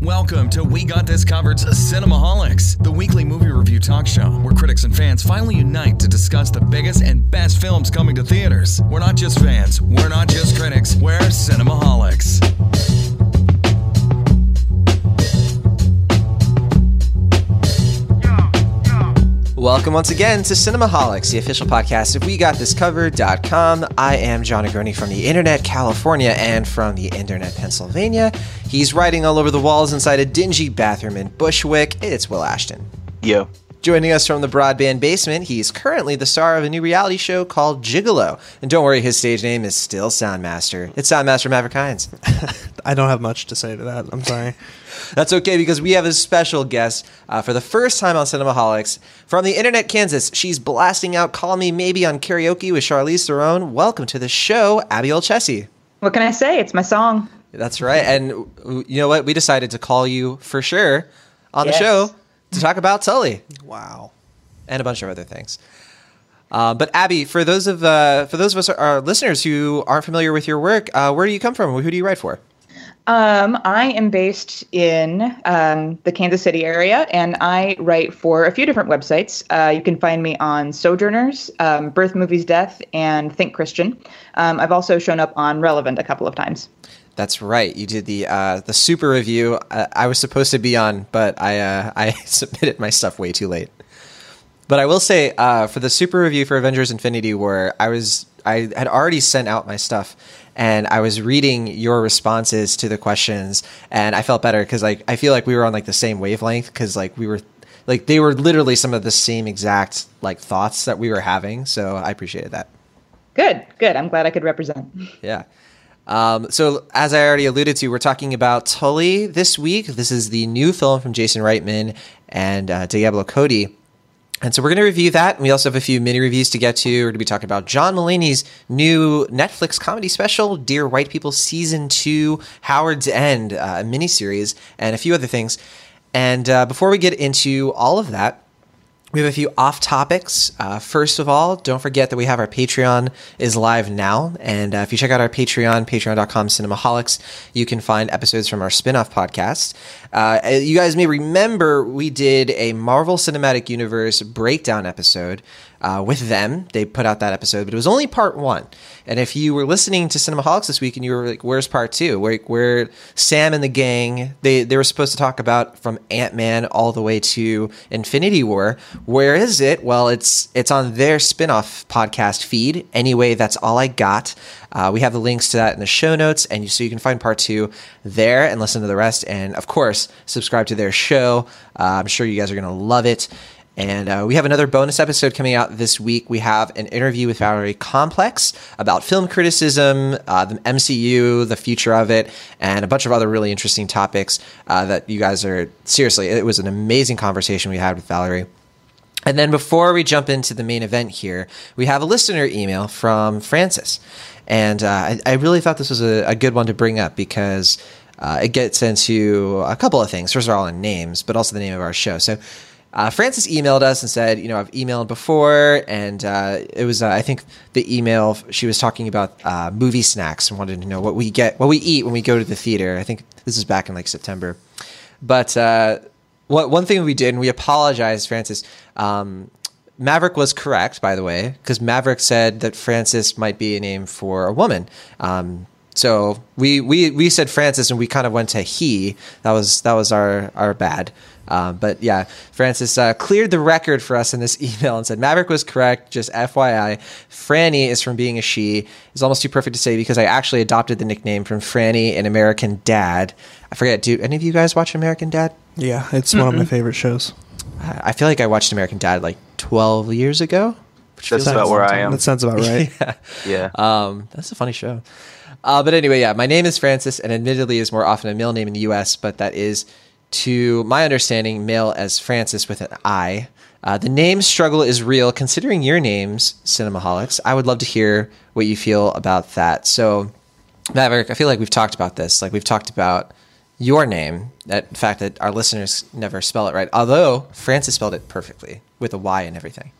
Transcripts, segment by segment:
Welcome to We Got This Covered's Cinemaholics, the weekly movie review talk show where critics and fans finally unite to discuss the biggest and best films coming to theaters. We're not just fans, we're not just critics, we're Cinemaholics. Welcome once again to Cinemaholics, the official podcast of WeGotThisCovered.com. I am Jon Negroni from the Internet California and from the Internet Pennsylvania. He's writing all over the walls inside a dingy bathroom in Bushwick. It's Will Ashton. Yo. Joining us from the broadband basement, he's currently the star of a new reality show called Gigolo. And don't worry, his stage name is still Soundmaster. It's Soundmaster Maverick Hines. I don't have much to say to that. I'm sorry. That's okay because we have a special guest uh, for the first time on Cinemaholics from the Internet Kansas. She's blasting out "Call Me Maybe" on karaoke with Charlize Theron. Welcome to the show, Abby Olcese. What can I say? It's my song. That's right, and you know what? We decided to call you for sure on Yes. the show to talk about Tully Wow. and a bunch of other things. Uh, but Abby, for those of uh, for those of us our listeners who aren't familiar with your work, uh, where do you come from? Who do you write for? Um, I am based in um, the Kansas City area, and I write for a few different websites. Uh, you can find me on Sojourners, um, Birth Movies Death, and Think Christian. Um, I've also shown up on Relevant a couple of times. That's right. You did the uh, the super review. Uh, I was supposed to be on, but I uh, I submitted my stuff way too late. But I will say uh, for the super review for Avengers: Infinity War, I was I had already sent out my stuff, and I was reading your responses to the questions, and I felt better because like I feel like we were on like the same wavelength because like we were like they were literally some of the same exact like thoughts that we were having. So I appreciated that. Good, good. I'm glad I could represent. Yeah. Um, so, as I already alluded to, we're talking about Tully this week. This is the new film from Jason Reitman and uh, Diablo Cody. And so we're going to review that. And we also have a few mini reviews to get to. We're going to be talking about John Mulaney's new Netflix comedy special, Dear White People Season 2, Howard's End, uh, a miniseries, and a few other things. And uh, before we get into all of that, we have a few off topics. Uh, first of all, don't forget that we have our Patreon is live now. And uh, if you check out our Patreon, patreon.com cinemaholics, you can find episodes from our spin-off podcast. Uh, you guys may remember we did a Marvel Cinematic Universe breakdown episode uh, with them. They put out that episode, but it was only part one. And if you were listening to Cinemaholics this week and you were like, where's part two? Where, where Sam and the gang, they, they were supposed to talk about from Ant-Man all the way to Infinity War. Where is it? Well, it's it's on their spin-off podcast feed. Anyway, that's all I got. Uh, we have the links to that in the show notes, and you, so you can find part two there and listen to the rest. And of course, subscribe to their show. Uh, I'm sure you guys are going to love it. And uh, we have another bonus episode coming out this week. We have an interview with Valerie Complex about film criticism, uh, the MCU, the future of it, and a bunch of other really interesting topics uh, that you guys are seriously. It was an amazing conversation we had with Valerie. And then before we jump into the main event here, we have a listener email from Francis. And uh, I, I really thought this was a, a good one to bring up because uh, it gets into a couple of things. First of all, in names, but also the name of our show. So uh, Francis emailed us and said, you know, I've emailed before, and uh, it was, uh, I think, the email she was talking about uh, movie snacks and wanted to know what we get, what we eat when we go to the theater. I think this is back in like September, but uh, what one thing we did, and we apologized, Francis. Um, Maverick was correct, by the way, because Maverick said that Francis might be a name for a woman. Um, so we, we we said Francis, and we kind of went to he. That was that was our our bad. Um, but yeah, Francis uh, cleared the record for us in this email and said Maverick was correct. Just FYI, Franny is from being a she. It's almost too perfect to say because I actually adopted the nickname from Franny in American Dad. I forget. Do any of you guys watch American Dad? Yeah, it's one of my favorite shows. I feel like I watched American Dad like 12 years ago. which That's feels like about where I am. That sounds about right. Yeah. Um, that's a funny show. Uh, but anyway, yeah, my name is Francis, and admittedly is more often a male name in the U.S., but that is, to my understanding, male as Francis with an I. Uh, the name struggle is real. Considering your names, Cinemaholics, I would love to hear what you feel about that. So, Maverick, I feel like we've talked about this. Like we've talked about your name, that fact that our listeners never spell it right. Although Francis spelled it perfectly with a Y and everything.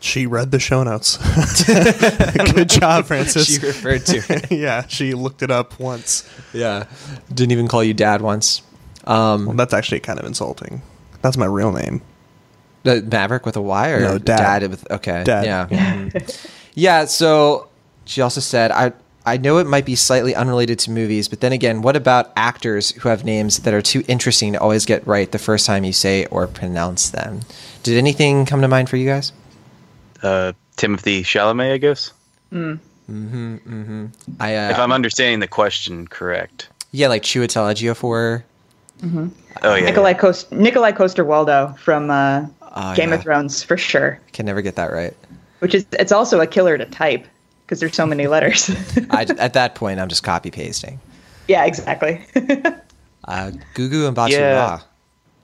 She read the show notes. Good job, Francis. She referred to it. yeah, she looked it up once. Yeah. Didn't even call you dad once. Well, that's actually kind of insulting. That's my real name. The Maverick with a Y or No, Dad. with okay. Dad. Yeah. Mhm. yeah, so she also said I I know it might be slightly unrelated to movies, but then again, what about actors who have names that are too interesting to always get right the first time you say or pronounce them? Did anything come to mind for you guys? Uh, Timothée Chalamet, I guess. I uh, If I'm understanding the question correct. yeah, like Chiwetel Ejiofor. Oh yeah. Nikolai Coast Nikolai Coster-Waldau from uh, Oh, Game yeah. of Thrones for sure. Can never get that right. Which is it's also a killer to type because there's so many letters. I, at that point, I'm just copy pasting. yeah, exactly. Uh, Gugu Mbatha Yeah. Ra,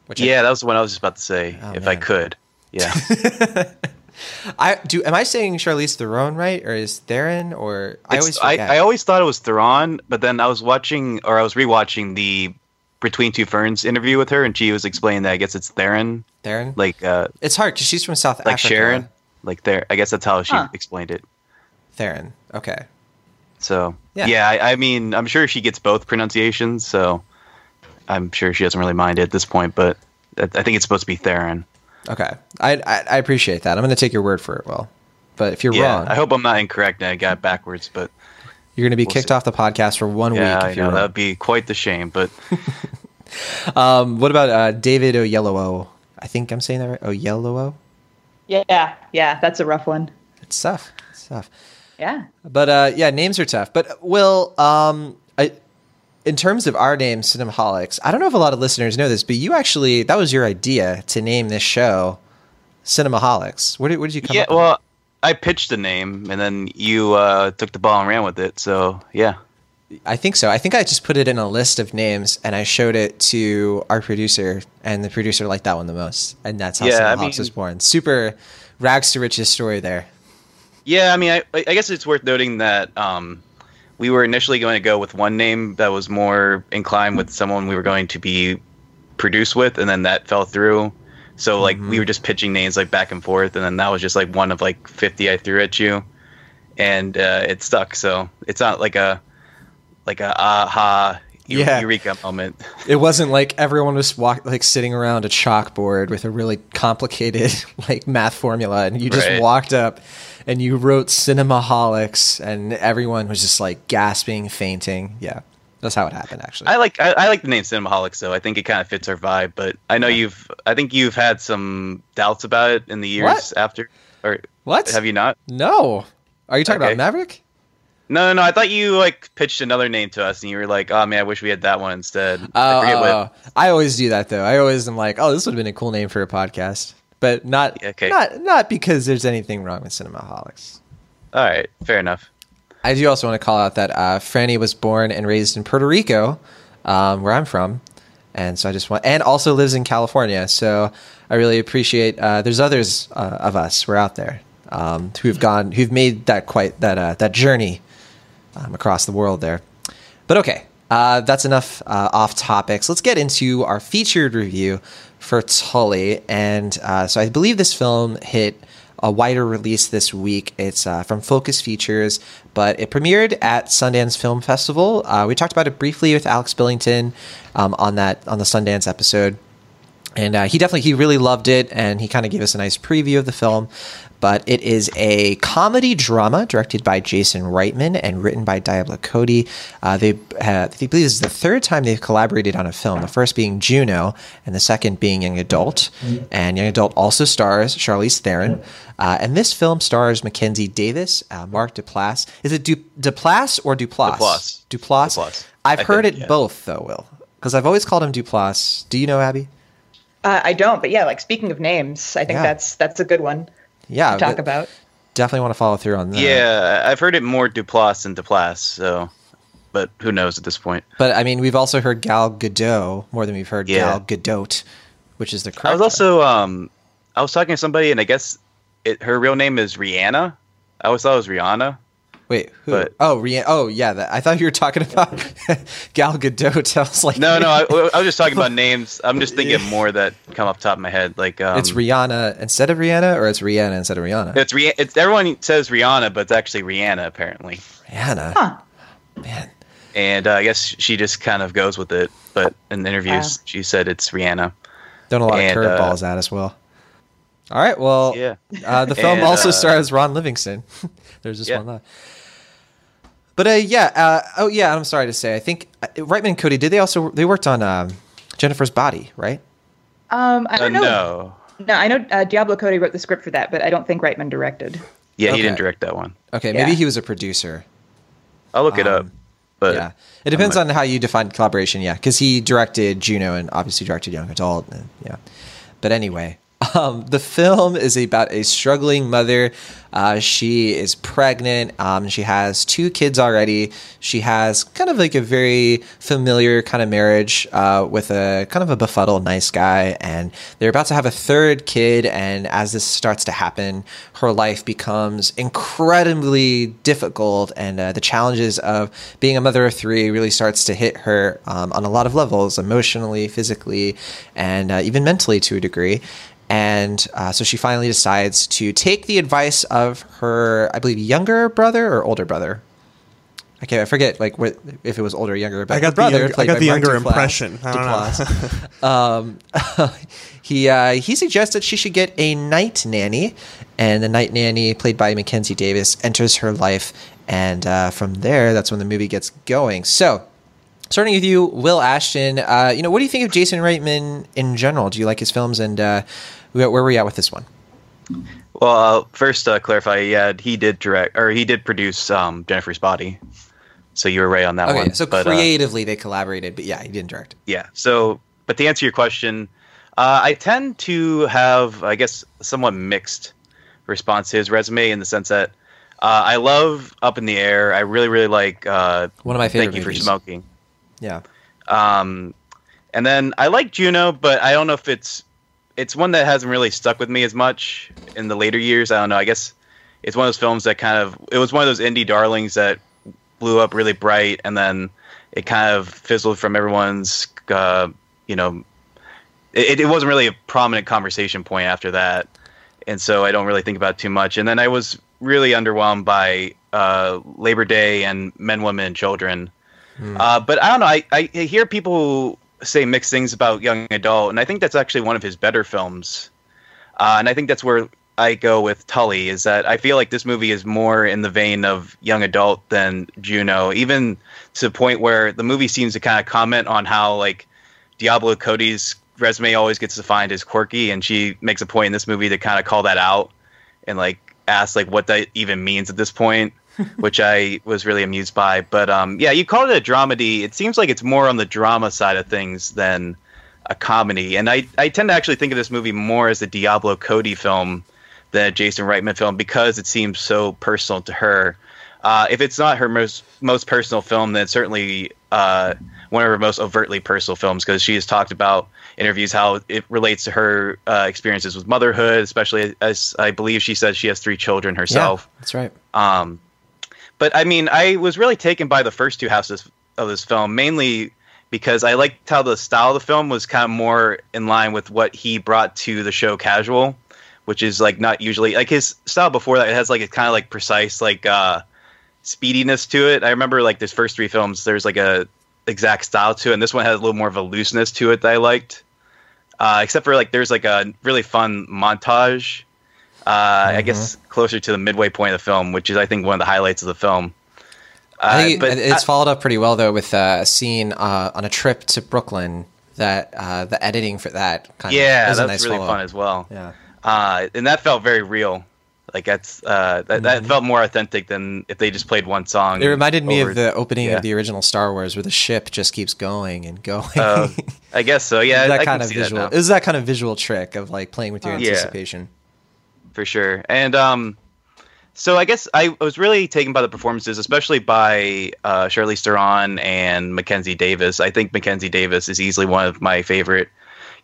Which I- Yeah, that was the one I was just about to say. Oh, if I could. Yeah. I do. Am I saying Charlize Theron right, or is Theron, or I always I. I always thought it was Theron, but then I was watching or I was rewatching the Between Two Ferns interview with her, and she was explaining that I guess it's Theron, Theron. like uh, it's hard because she's from South like Africa. Sharon, like there. I guess that's how she Huh. explained it. Theron. Okay. So Yeah. yeah, I, I mean, I'm sure she gets both pronunciations, so I'm sure she doesn't really mind it at this point. But I I think it's supposed to be Theron. Okay. I, I I appreciate that. I'm going to take your word for it, Well, But if you're Yeah, wrong, I hope I'm not incorrect and I got it backwards, but you're going to be we'll kicked see. off the podcast for one yeah, week. I know that would be quite the shame. But Um, what about uh, David Oyelowo? I think I'm saying that right. Oyelowo. yeah, yeah, that's a rough one. It's tough. It's tough. Yeah. But uh, yeah, names are tough. But Will, um, I, in terms of our name, Cinemaholics, I don't know if a lot of listeners know this, but you actually that was your idea to name this show Cinemaholics. Where did, where did you come yeah, up with well, I pitched the name and then you uh, took the ball and ran with it. So yeah. I think so. I think I just put it in a list of names and I showed it to our producer, and the producer liked that one the most, and that's how Yeah, I Cinemaholics was born. Super rags to riches story there. yeah. I mean, I, I guess it's worth noting that um, we were initially going to go with one name that was more inclined with someone we were going to be produced with, and then that fell through. So like we were just pitching names like back and forth, and then that was just like one of like fifty I threw at you, and uh, it stuck. So it's not like a like a aha Yeah. eureka moment. It wasn't like everyone was walk, like sitting around a chalkboard with a really complicated like math formula, and you just Right. walked up and you wrote Cinemaholics, and everyone was just like gasping, fainting. Yeah, that's how it happened. Actually, I like I, I like the name Cinemaholics though. I think it kind of fits our vibe. But I know you've I think you've had some doubts about it in the years What? after. Or what? have you not? No. Are you talking Okay. about Maverick? No, no, no. I thought you like pitched another name to us, and you were like, "Oh man, I wish we had that one instead." I oh, oh, what. oh, I always do that though. I always am like, oh, this would have been a cool name for a podcast, but not Okay. not not because there's anything wrong with Cinemaholics. All right, fair enough. I do also want to call out that uh, Franny was born and raised in Puerto Rico, um, where I'm from, and so I just want, and also lives in California. So I really appreciate. Uh, there's others uh, of us we're out there um, who've gone, who've made that quite that uh, that journey um, across the world there. But okay, uh, that's enough uh, off topics. Let's get into our featured review for Tully. And so I believe this film hit a wider release this week. It's uh, from Focus Features, but it premiered at Sundance Film Festival. Uh, we talked about it briefly with Alex Billington um, on that on the Sundance episode and uh, he definitely he really loved it and he kind of gave us a nice preview of the film but it is a comedy drama directed by jason reitman and written by diablo cody. Uh, they, uh, they believe this is the third time they've collaborated on a film the first being juno and the second being young adult. And young adult also stars charlize theron. Uh, and this film stars mackenzie davis uh, mark duplass. Is it du- duplass or duplass? Duplass. duplass, Duplass, i've I heard think, it yeah. both though will because i've always called him duplass. Do you know abby? Uh, I don't, but yeah, like speaking of names, I think Yeah. that's that's a good one yeah to talk about. definitely want to follow through on that. Yeah, I've heard it more Duplass than Duplass. So, but who knows at this point? But I mean, we've also heard Gal Gadot more than we've heard Yeah. Gal Gadot, which is the correct. I was also um, I was talking to somebody, and I guess it, her real name is Rihanna. I always thought it was Rihanna. Wait. Who? but- oh, Rhian- oh yeah. That, I thought you were talking about Gal Gadot. I was like, No, no, I, I was just talking about names. I'm just thinking more that come up top of my head. Like um, it's Rihanna instead of Rihanna, or it's Rihanna instead of Rihanna. It's Rih- It's everyone says Rihanna, but it's actually Rihanna apparently. Rihanna. Huh. Man. And uh, I guess she just kind of goes with it. but in interviews Wow. she said it's Rihanna. Done a lot And, of uh, curveballs at as well. All right. Well, Yeah. uh, the film And, also uh, stars Ron Livingston. There's just Yeah. one left. But uh, yeah. Uh, oh yeah. I'm sorry to say. I think uh, Reitman and Cody did they also they worked on um, Jennifer's Body, right? Um, I Uh, don't know. no. No, I know uh, Diablo Cody wrote the script for that, but I don't think Reitman directed. Yeah, Okay. he didn't direct that one. Okay. Maybe Yeah. he was a producer. I'll look it up. But Um, yeah, it depends on how you define collaboration. Yeah, because he directed Juno and obviously directed Young Adult. And, yeah, but anyway, um, the film is about a struggling mother. Uh, she is pregnant. Um, she has two kids already. She has kind of like a very familiar kind of marriage uh, with a kind of a befuddled nice guy, and they're about to have a third kid. And as this starts to happen, her life becomes incredibly difficult, and uh, the challenges of being a mother of three really starts to hit her um, on a lot of levels, emotionally, physically, and uh, even mentally to a degree. And uh, so she finally decides to take the advice of her, I believe, younger brother or older brother. Okay, I forget like what if it was older or younger. But I got her the brother, young- I got the younger impression. I don't know. Um, he uh, he suggests that she should get a night nanny, and the night nanny, played by Mackenzie Davis, enters her life, and uh, from there, that's when the movie gets going. So, starting with you, Will Ashton, uh, you know, what do you think of Jason Reitman in general? Do you like his films, and uh, where, were you at with this one? Well, uh, first uh, clarify. Yeah, he did direct or he did produce um, Jennifer's Body. So you were right on that Okay, one. so But, uh, creatively they collaborated, but yeah, he didn't direct. yeah. So, but to answer your question, uh, I tend to have, I guess, somewhat mixed response to his resume in the sense that uh, I love Up in the Air. I really, really like uh, One of my favorite Thank You movies. for Smoking. Yeah. Um, and then I like Juno, but I don't know if it's it's one that hasn't really stuck with me as much in the later years. I don't know. I guess it's one of those films that kind of it was one of those indie darlings that blew up really bright, and then it kind of fizzled from everyone's. Uh, you know, it, it wasn't really a prominent conversation point after that, and so I don't really think about it too much. And then I was really underwhelmed by uh, Labor Day and Men, Women, and Children. Uh, but I don't know. I, I hear people say mixed things about Young Adult, and I think that's actually one of his better films. Uh, and I think that's where I go with Tully is that I feel like this movie is more in the vein of Young Adult than Juno, even to the point where the movie seems to kind of comment on how like Diablo Cody's resume always gets defined as quirky, and she makes a point in this movie to kind of call that out and like ask like what that even means at this point. which I was really amused by. But um, yeah, you call it a dramedy. It seems like it's more on the drama side of things than a comedy. And I, I tend to actually think of this movie more as a Diablo Cody film than a Jason Reitman film because it seems so personal to her. Uh, if it's not her most most personal film, then certainly uh, one of her most overtly personal films because she has talked about interviews how it relates to her uh, experiences with motherhood, especially as I believe she says she has three children herself. Yeah, that's right. Um, but I mean, I was really taken by the first two halves of this, this film, mainly because I liked how the style of the film was kind of more in line with what he brought to the show Casual, which is like not usually like his style before that. It has like a kind of like precise like uh, speediness to it. I remember like his first three films, there's like a exact style to it, and this one has a little more of a looseness to it that I liked. Uh, except for like there's like a really fun montage uh, I guess closer to the midway point of the film, which is I think one of the highlights of the film. Uh, I think but it's I- followed up pretty well though with uh, a scene uh, on a trip to Brooklyn. That uh, the editing for that kind yeah, of a that's nice really follow-up. fun as well. Yeah, Uh, and that felt very real. Like that's uh, that, that felt more authentic than if they just played one song. Mm-hmm. it reminded me over- of the opening yeah. of the original Star Wars, where the ship just keeps going and going. Uh, I guess so. Yeah, that I kind can of see visual. That It was that kind of visual trick of like playing with your Yeah. anticipation. now, for sure. And um, so I guess I was really taken by the performances, especially by uh, Charlize Theron and Mackenzie Davis. I think Mackenzie Davis is easily one of my favorite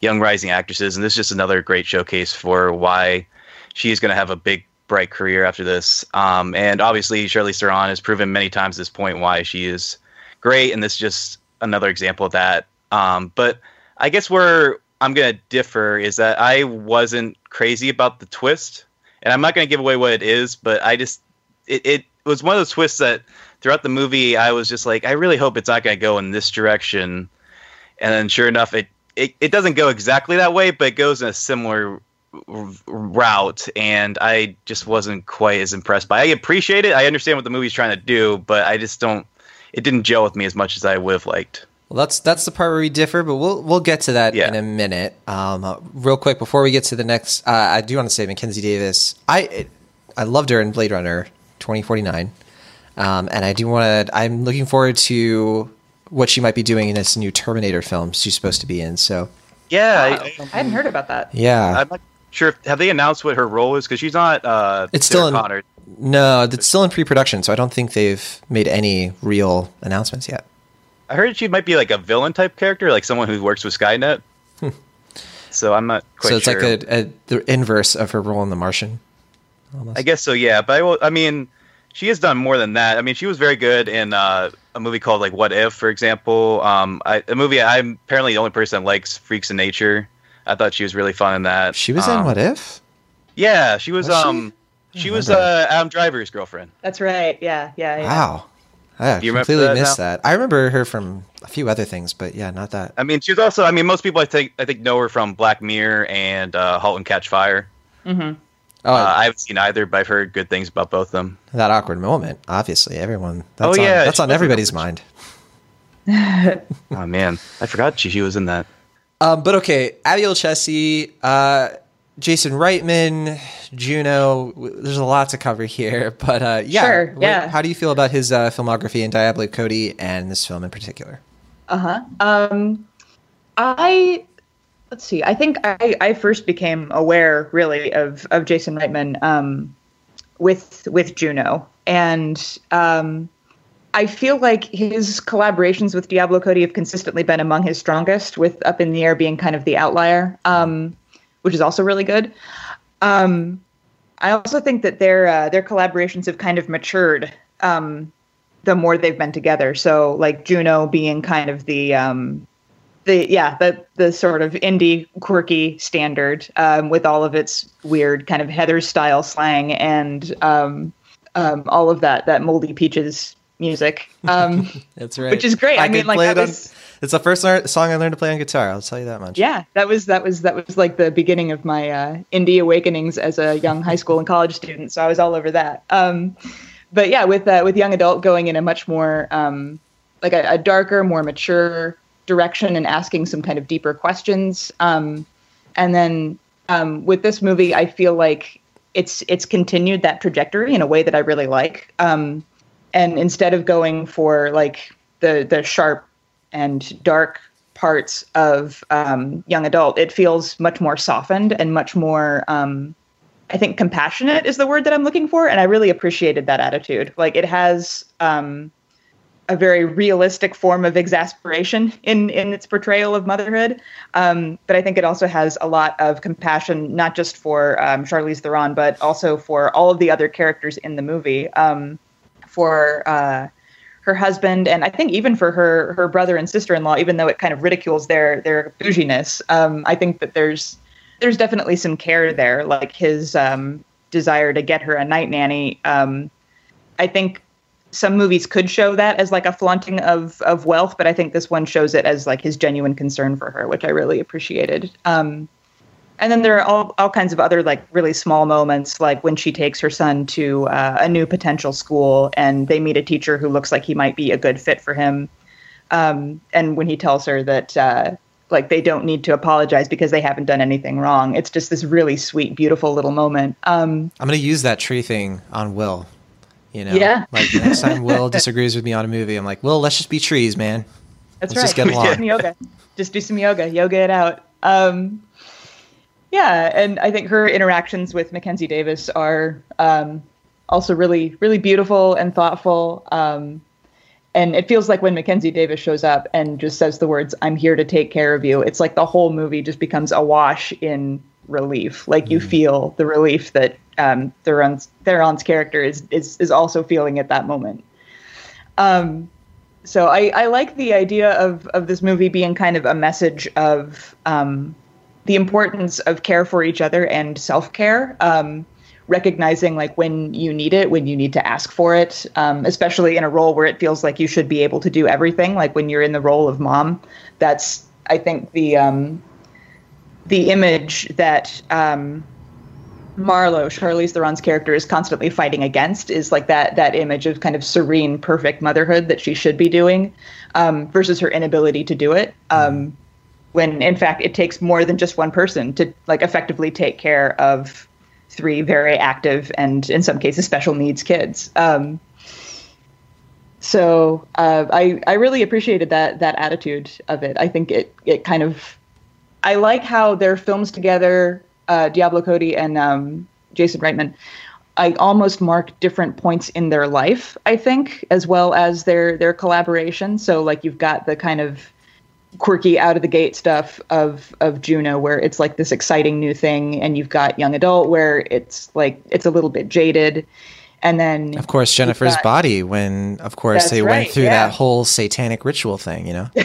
young rising actresses, and this is just another great showcase for why she is going to have a big, bright career after this. Um, and obviously, Charlize Theron has proven many times at this point why she is great, and this is just another example of that. Um, but I guess where I'm going to differ is that I wasn't crazy about the twist, and I'm not going to give away what it is, but I just it, it was one of those twists that throughout the movie I was just like, I really hope it's not going to go in this direction and then sure enough, it, it it doesn't go exactly that way, but it goes in a similar route, and I just wasn't quite as impressed by. I appreciate it. I understand what the movie's trying to do, but I just don't. It didn't gel with me as much as I would have liked. Well, that's that's the part where we differ, but we'll we'll get to that Yeah. in a minute. Um, uh, real quick before we get to the next, uh, I do want to say Mackenzie Davis. I I loved her in Blade Runner twenty forty nine, um, and I do want to. I'm looking forward to what she might be doing in this new Terminator film she's supposed to be in. So Yeah, Wow. I, I hadn't heard about that. yeah, I'm not sure. If, have they announced what her role is? Because she's not. Uh, It's Sarah still in- Connor. no, it's still in pre production, so I don't think they've made any real announcements yet. I heard she might be like a villain type character, like someone who works with Skynet. so I'm not quite so it's sure. like a, a the inverse of her role in The Martian. Almost. I guess so, yeah. But I, will, I mean, she has done more than that. I mean, she was very good in uh, a movie called like What If, for example. Um, I, a movie I'm apparently the only person that likes Freaks in Nature. I thought she was really fun in that. She was Um, in What If? Yeah, she was. Was she? um, she, was remember. uh, Adam Driver's girlfriend. That's right. Yeah, yeah, yeah. Wow. I you completely that missed now? that. I remember her from a few other things, but yeah, not that. I mean, she's also. I mean, most people I think I think know her from Black Mirror and uh, *Halt and Catch Fire*. Mm-hmm. Oh, Uh, I haven't seen either, but I've heard good things about both of them. that awkward moment. Obviously, everyone. That's Oh, on, yeah, that's on everybody's mind. Oh man, I forgot she, she was in that. Um, but okay, Abby Olcese, uh, Jason Reitman, Juno. There's a lot to cover here, but uh, yeah, Sure, yeah. How do you feel about his uh, filmography and Diablo Cody and this film in particular? Uh huh. Um, I let's see. I think I, I first became aware really of of Jason Reitman um, with with Juno, and um, I feel like his collaborations with Diablo Cody have consistently been among his strongest. With Up in the Air being kind of the outlier, um, which is also really good. Um, I also think that their uh, their collaborations have kind of matured um, the more they've been together. So like Juno being kind of the um, the yeah the the sort of indie quirky standard um, with all of its weird kind of Heather style slang and um, um, all of that that moldy peaches music. Um, That's right. Which is great. I mean, like, play on- was- it's the first song I learned to play on guitar. I'll tell you that much. yeah, that was that was that was like the beginning of my uh, indie awakenings as a young high school and college student. So I was all over that. Um, but yeah, with uh, with young adult going in a much more um, like a, a darker, more mature direction and asking some kind of deeper questions. Um, and then um, with this movie, I feel like it's it's continued that trajectory in a way that I really like. Um, and instead of going for like the the sharp and dark parts of um, young adult, it feels much more softened and much more. Um, I think compassionate is the word that I'm looking for, and I really appreciated that attitude. Like it has um, a very realistic form of exasperation in in its portrayal of motherhood, um, but I think it also has a lot of compassion, not just for um, Charlize Theron, but also for all of the other characters in the movie. Um, for uh, her husband, and I think even for her her brother and sister in law, even though it kind of ridicules their their bouginess, um, I think that there's there's definitely some care there, like his um, desire to get her a night nanny. Um, I think some movies could show that as like a flaunting of of wealth, but I think this one shows it as like his genuine concern for her, which I really appreciated. Um, and then there are all, all kinds of other like really small moments, like when she takes her son to uh, a new potential school and they meet a teacher who looks like he might be a good fit for him. Um, and when he tells her that uh, like they don't need to apologize because they haven't done anything wrong, it's just this really sweet, beautiful little moment. Um, I'm gonna use that tree thing on Will. You know, Yeah. like next time Will disagrees with me on a movie, I'm like, Will, let's just be trees, man. That's Let's just get along. do some yoga. Just do some yoga. Yoga it out. Um, yeah, and I think her interactions with Mackenzie Davis are um, also really, really beautiful and thoughtful. Um, and it feels like when Mackenzie Davis shows up and just says the words "I'm here to take care of you," it's like the whole movie just becomes awash in relief. Like you feel the relief that um, Theron's, Theron's character is, is is also feeling at that moment. Um, so I, I like the idea of, of this movie being kind of a message of um, the importance of care for each other and self care. Um, recognizing like when you need it, when you need to ask for it, um, especially in a role where it feels like you should be able to do everything. Like when you're in the role of mom, that's I think the um, the image that um, Marlowe, Charlize Theron's character, is constantly fighting against is like that that image of kind of serene, perfect motherhood that she should be doing, um, versus her inability to do it. Um, when in fact it takes more than just one person to like effectively take care of three very active and in some cases special needs kids. Um, so uh, I I really appreciated that that attitude of it. I think it it kind of I like how their films together, uh, Diablo Cody and um, Jason Reitman. I almost mark different points in their life. I think as well as their their collaboration. So like you've got the kind of quirky out of the gate stuff of of Juno where it's like this exciting new thing and you've got young adult where it's like it's a little bit jaded and then Of course, Jennifer's got- body when of course they right, went through yeah. that whole satanic ritual thing, you know.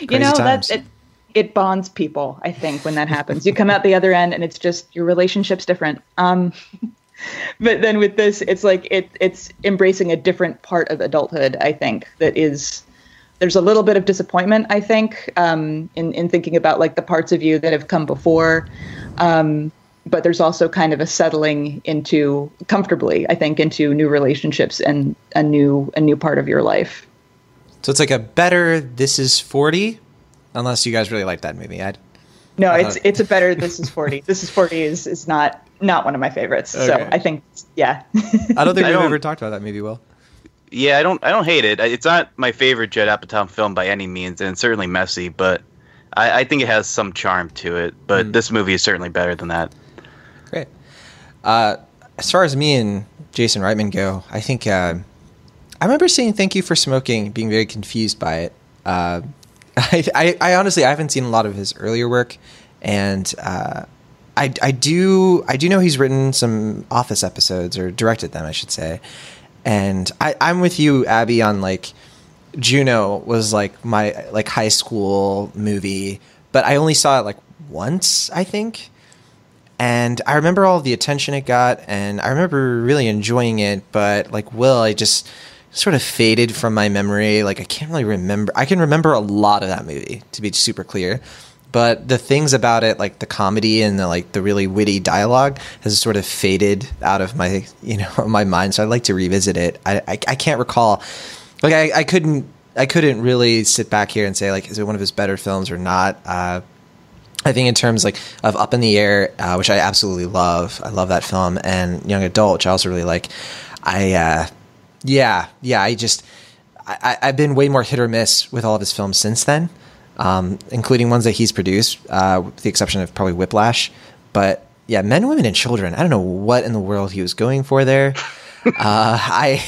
you know times. that it, it bonds people i think when that happens you come out the other end and it's just your relationship's different um but then with this it's like it it's embracing a different part of adulthood i think that is there's a little bit of disappointment i think um in in thinking about like the parts of you that have come before um but there's also kind of a settling into comfortably i think into new relationships and a new a new part of your life So it's like a better This Is Forty, unless you guys really like that movie. I No, Uh, it's it's a better. This is forty. This is forty is is not not one of my favorites. So I think yeah. I don't think I we've don't- ever talked about that movie. Will Yeah, I don't I don't hate it. It's not my favorite Judd Apatow film by any means, and it's certainly messy, but I, I think it has some charm to it. But this movie is certainly better than that. great. Uh, as far as me and Jason Reitman go, I think uh, I remember seeing "Thank You for Smoking" being very confused by it. Uh, I, I, I honestly I haven't seen a lot of his earlier work, and uh, I, I do I do know he's written some Office episodes or directed them, I should say. And I, I'm with you, Abby, on like Juno was like my like high school movie, but I only saw it like once, I think. And I remember all the attention it got, and I remember really enjoying it. But like Will, I just sort of faded from my memory. Like I can't really remember. I can remember a lot of that movie, to be super clear. But the things about it, like the comedy and the like the really witty dialogue, has sort of faded out of my you know my mind. So I'd like to revisit it. I I, I can't recall. Like I, I couldn't I couldn't really sit back here and say like is it one of his better films or not. Uh, I think in terms like of Up in the Air, uh, which I absolutely love. I love that film, and Young Adult, which I also really like. I uh, yeah yeah I just I, I've been way more hit or miss with all of his films since then, um, including ones that he's produced, uh, with the exception of probably Whiplash. But yeah, Men, Women, and Children. I don't know what in the world he was going for there. uh, I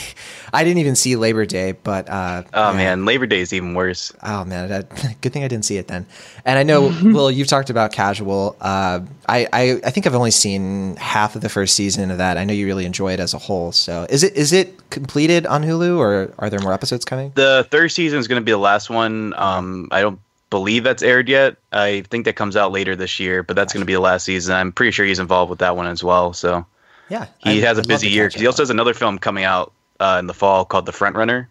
I didn't even see Labor Day, but uh, Oh yeah. man, Labor Day is even worse. Oh man, that, good thing I didn't see it then. And I know, Will, you've talked about Casual. Uh, I, I I think I've only seen half of the first season of that. I know you really enjoy it as a whole. So is it is it completed on Hulu, or are there more episodes coming? The third season is going to be the last one. Um, I don't believe that's aired yet. I think that comes out later this year, but that's going to be the last season. I'm pretty sure he's involved with that one as well. So Yeah, he I- has a I'd busy year because he also has another film coming out uh, in the fall called The Front Runner.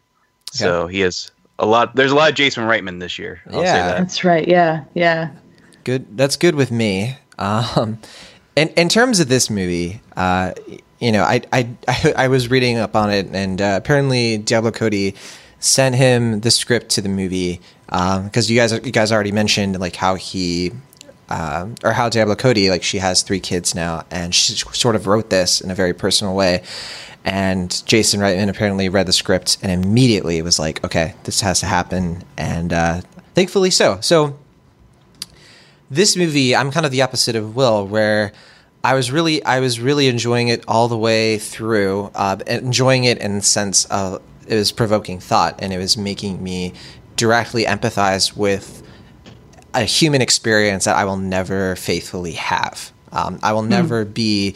So he has a lot. There's a lot of Jason Reitman this year. I'll Yeah. say that. That's right. Yeah. Yeah. good that's good with me um in, in terms of this movie uh you know I, I i I was reading up on it and uh, apparently diablo cody sent him the script to the movie because you guys you guys already mentioned like how he um, or how Diablo Cody, like she has three kids now, and she sort of wrote this in a very personal way. And Jason Reitman apparently read the script and immediately was like, "Okay, this has to happen," and uh, thankfully so. So this movie, I'm kind of the opposite of Will, where I was really, I was really enjoying it all the way through, uh, enjoying it in the sense of it was provoking thought and it was making me directly empathize with a human experience that I will never faithfully have. Um, I will never be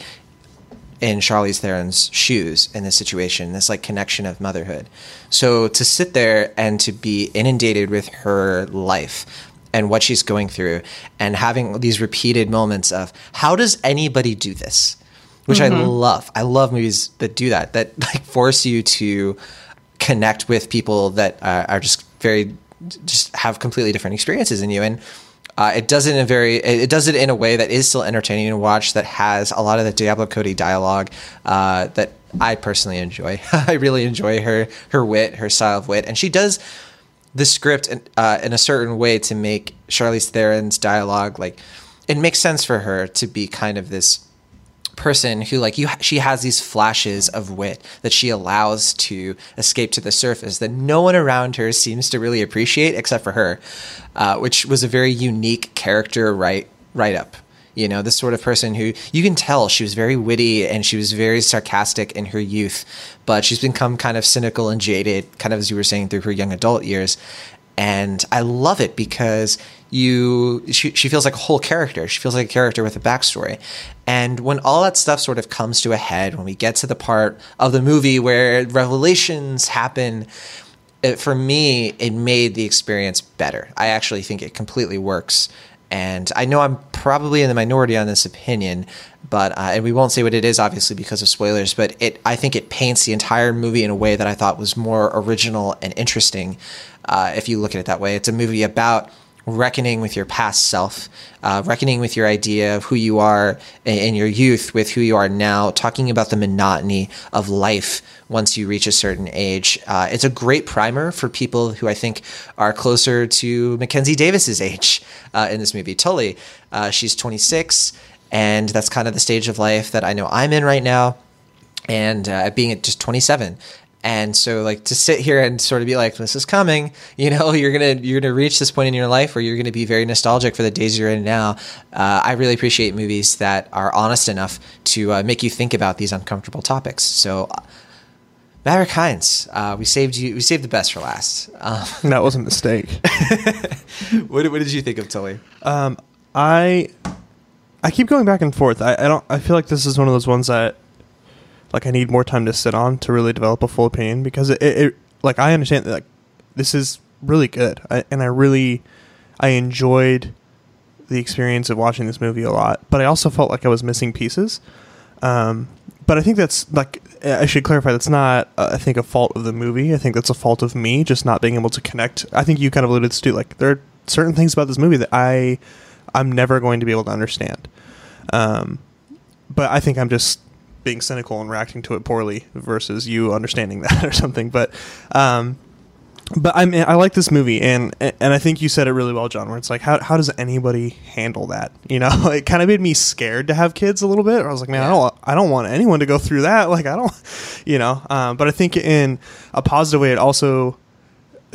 in Charlize Theron's shoes in this situation, this like connection of motherhood. So to sit there and to be inundated with her life and what she's going through and having these repeated moments of how does anybody do this? Which I love. I love movies that do that, that like force you to connect with people that uh, are just very just have completely different experiences in you and uh, it does it in a very it does it in a way that is still entertaining to watch that has a lot of the Diablo Cody dialogue uh, that I personally enjoy. I really enjoy her her wit, her style of wit, and she does the script in, uh, in a certain way to make Charlize Theron's dialogue like it makes sense for her to be kind of this person who like you she has these flashes of wit that she allows to escape to the surface that no one around her seems to really appreciate except for her uh, which was a very unique character write write up you know this sort of person who you can tell she was very witty and she was very sarcastic in her youth but she's become kind of cynical and jaded kind of as you were saying through her young adult years. And I love it because you she, she feels like a whole character. She feels like a character with a backstory. And when all that stuff sort of comes to a head, when we get to the part of the movie where revelations happen, it, for me, it made the experience better. I actually think it completely works. And I know I'm probably in the minority on this opinion, but uh, and we won't say what it is, obviously, because of spoilers. But it, I think it paints the entire movie in a way that I thought was more original and interesting. Uh, if you look at it that way, it's a movie about reckoning with your past self, uh, reckoning with your idea of who you are in your youth with who you are now, talking about the monotony of life once you reach a certain age. Uh, it's a great primer for people who I think are closer to Mackenzie Davis's age uh, in this movie. Tully, uh, she's 26, and that's kind of the stage of life that I know I'm in right now. And uh, being at just 27, and so like to sit here and sort of be like this is coming you know you're gonna you're gonna reach this point in your life where you're gonna be very nostalgic for the days you're in now uh, i really appreciate movies that are honest enough to uh, make you think about these uncomfortable topics so uh, Maverick Hines, uh, we saved you. We saved the best for last. Um, that was a mistake. what, what, did you think of Tully? Um, I I keep going back and forth. I, I don't. I feel like this is one of those ones that like I need more time to sit on to really develop a full opinion because it, it, it like I understand that like this is really good I, and I really I enjoyed the experience of watching this movie a lot, but I also felt like I was missing pieces. Um, but I think that's like I should clarify that's not uh, I think a fault of the movie. I think that's a fault of me just not being able to connect. I think you kind of alluded to like there are certain things about this movie that I I'm never going to be able to understand. Um, but I think I'm just being cynical and reacting to it poorly versus you understanding that or something. But, um, but I mean, I like this movie, and and I think you said it really well, John. Where it's like, how how does anybody handle that? You know, it kind of made me scared to have kids a little bit. I was like, man, yeah. I don't I don't want anyone to go through that. Like, I don't, you know. Um, but I think in a positive way, it also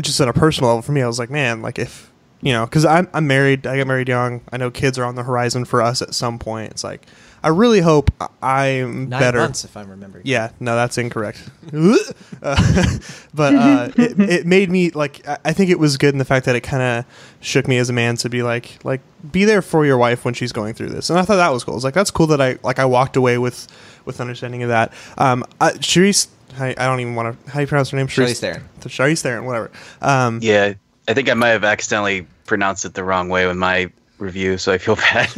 just on a personal level for me, I was like, man, like if you know, because I'm I'm married, I got married young. I know kids are on the horizon for us at some point. It's like I really hope I'm Nine better. months, if I'm remembering. Yeah, no, that's incorrect. uh, but uh, it, it made me like I think it was good in the fact that it kind of shook me as a man to be like like be there for your wife when she's going through this, and I thought that was cool. It's like that's cool that I like I walked away with with understanding of that. Um, uh, Charisse, I, I don't even want to. How do you pronounce her name? Charisse Theron. Charisse Theron, whatever. Um, yeah, I think I might have accidentally pronounced it the wrong way with my review, so I feel bad.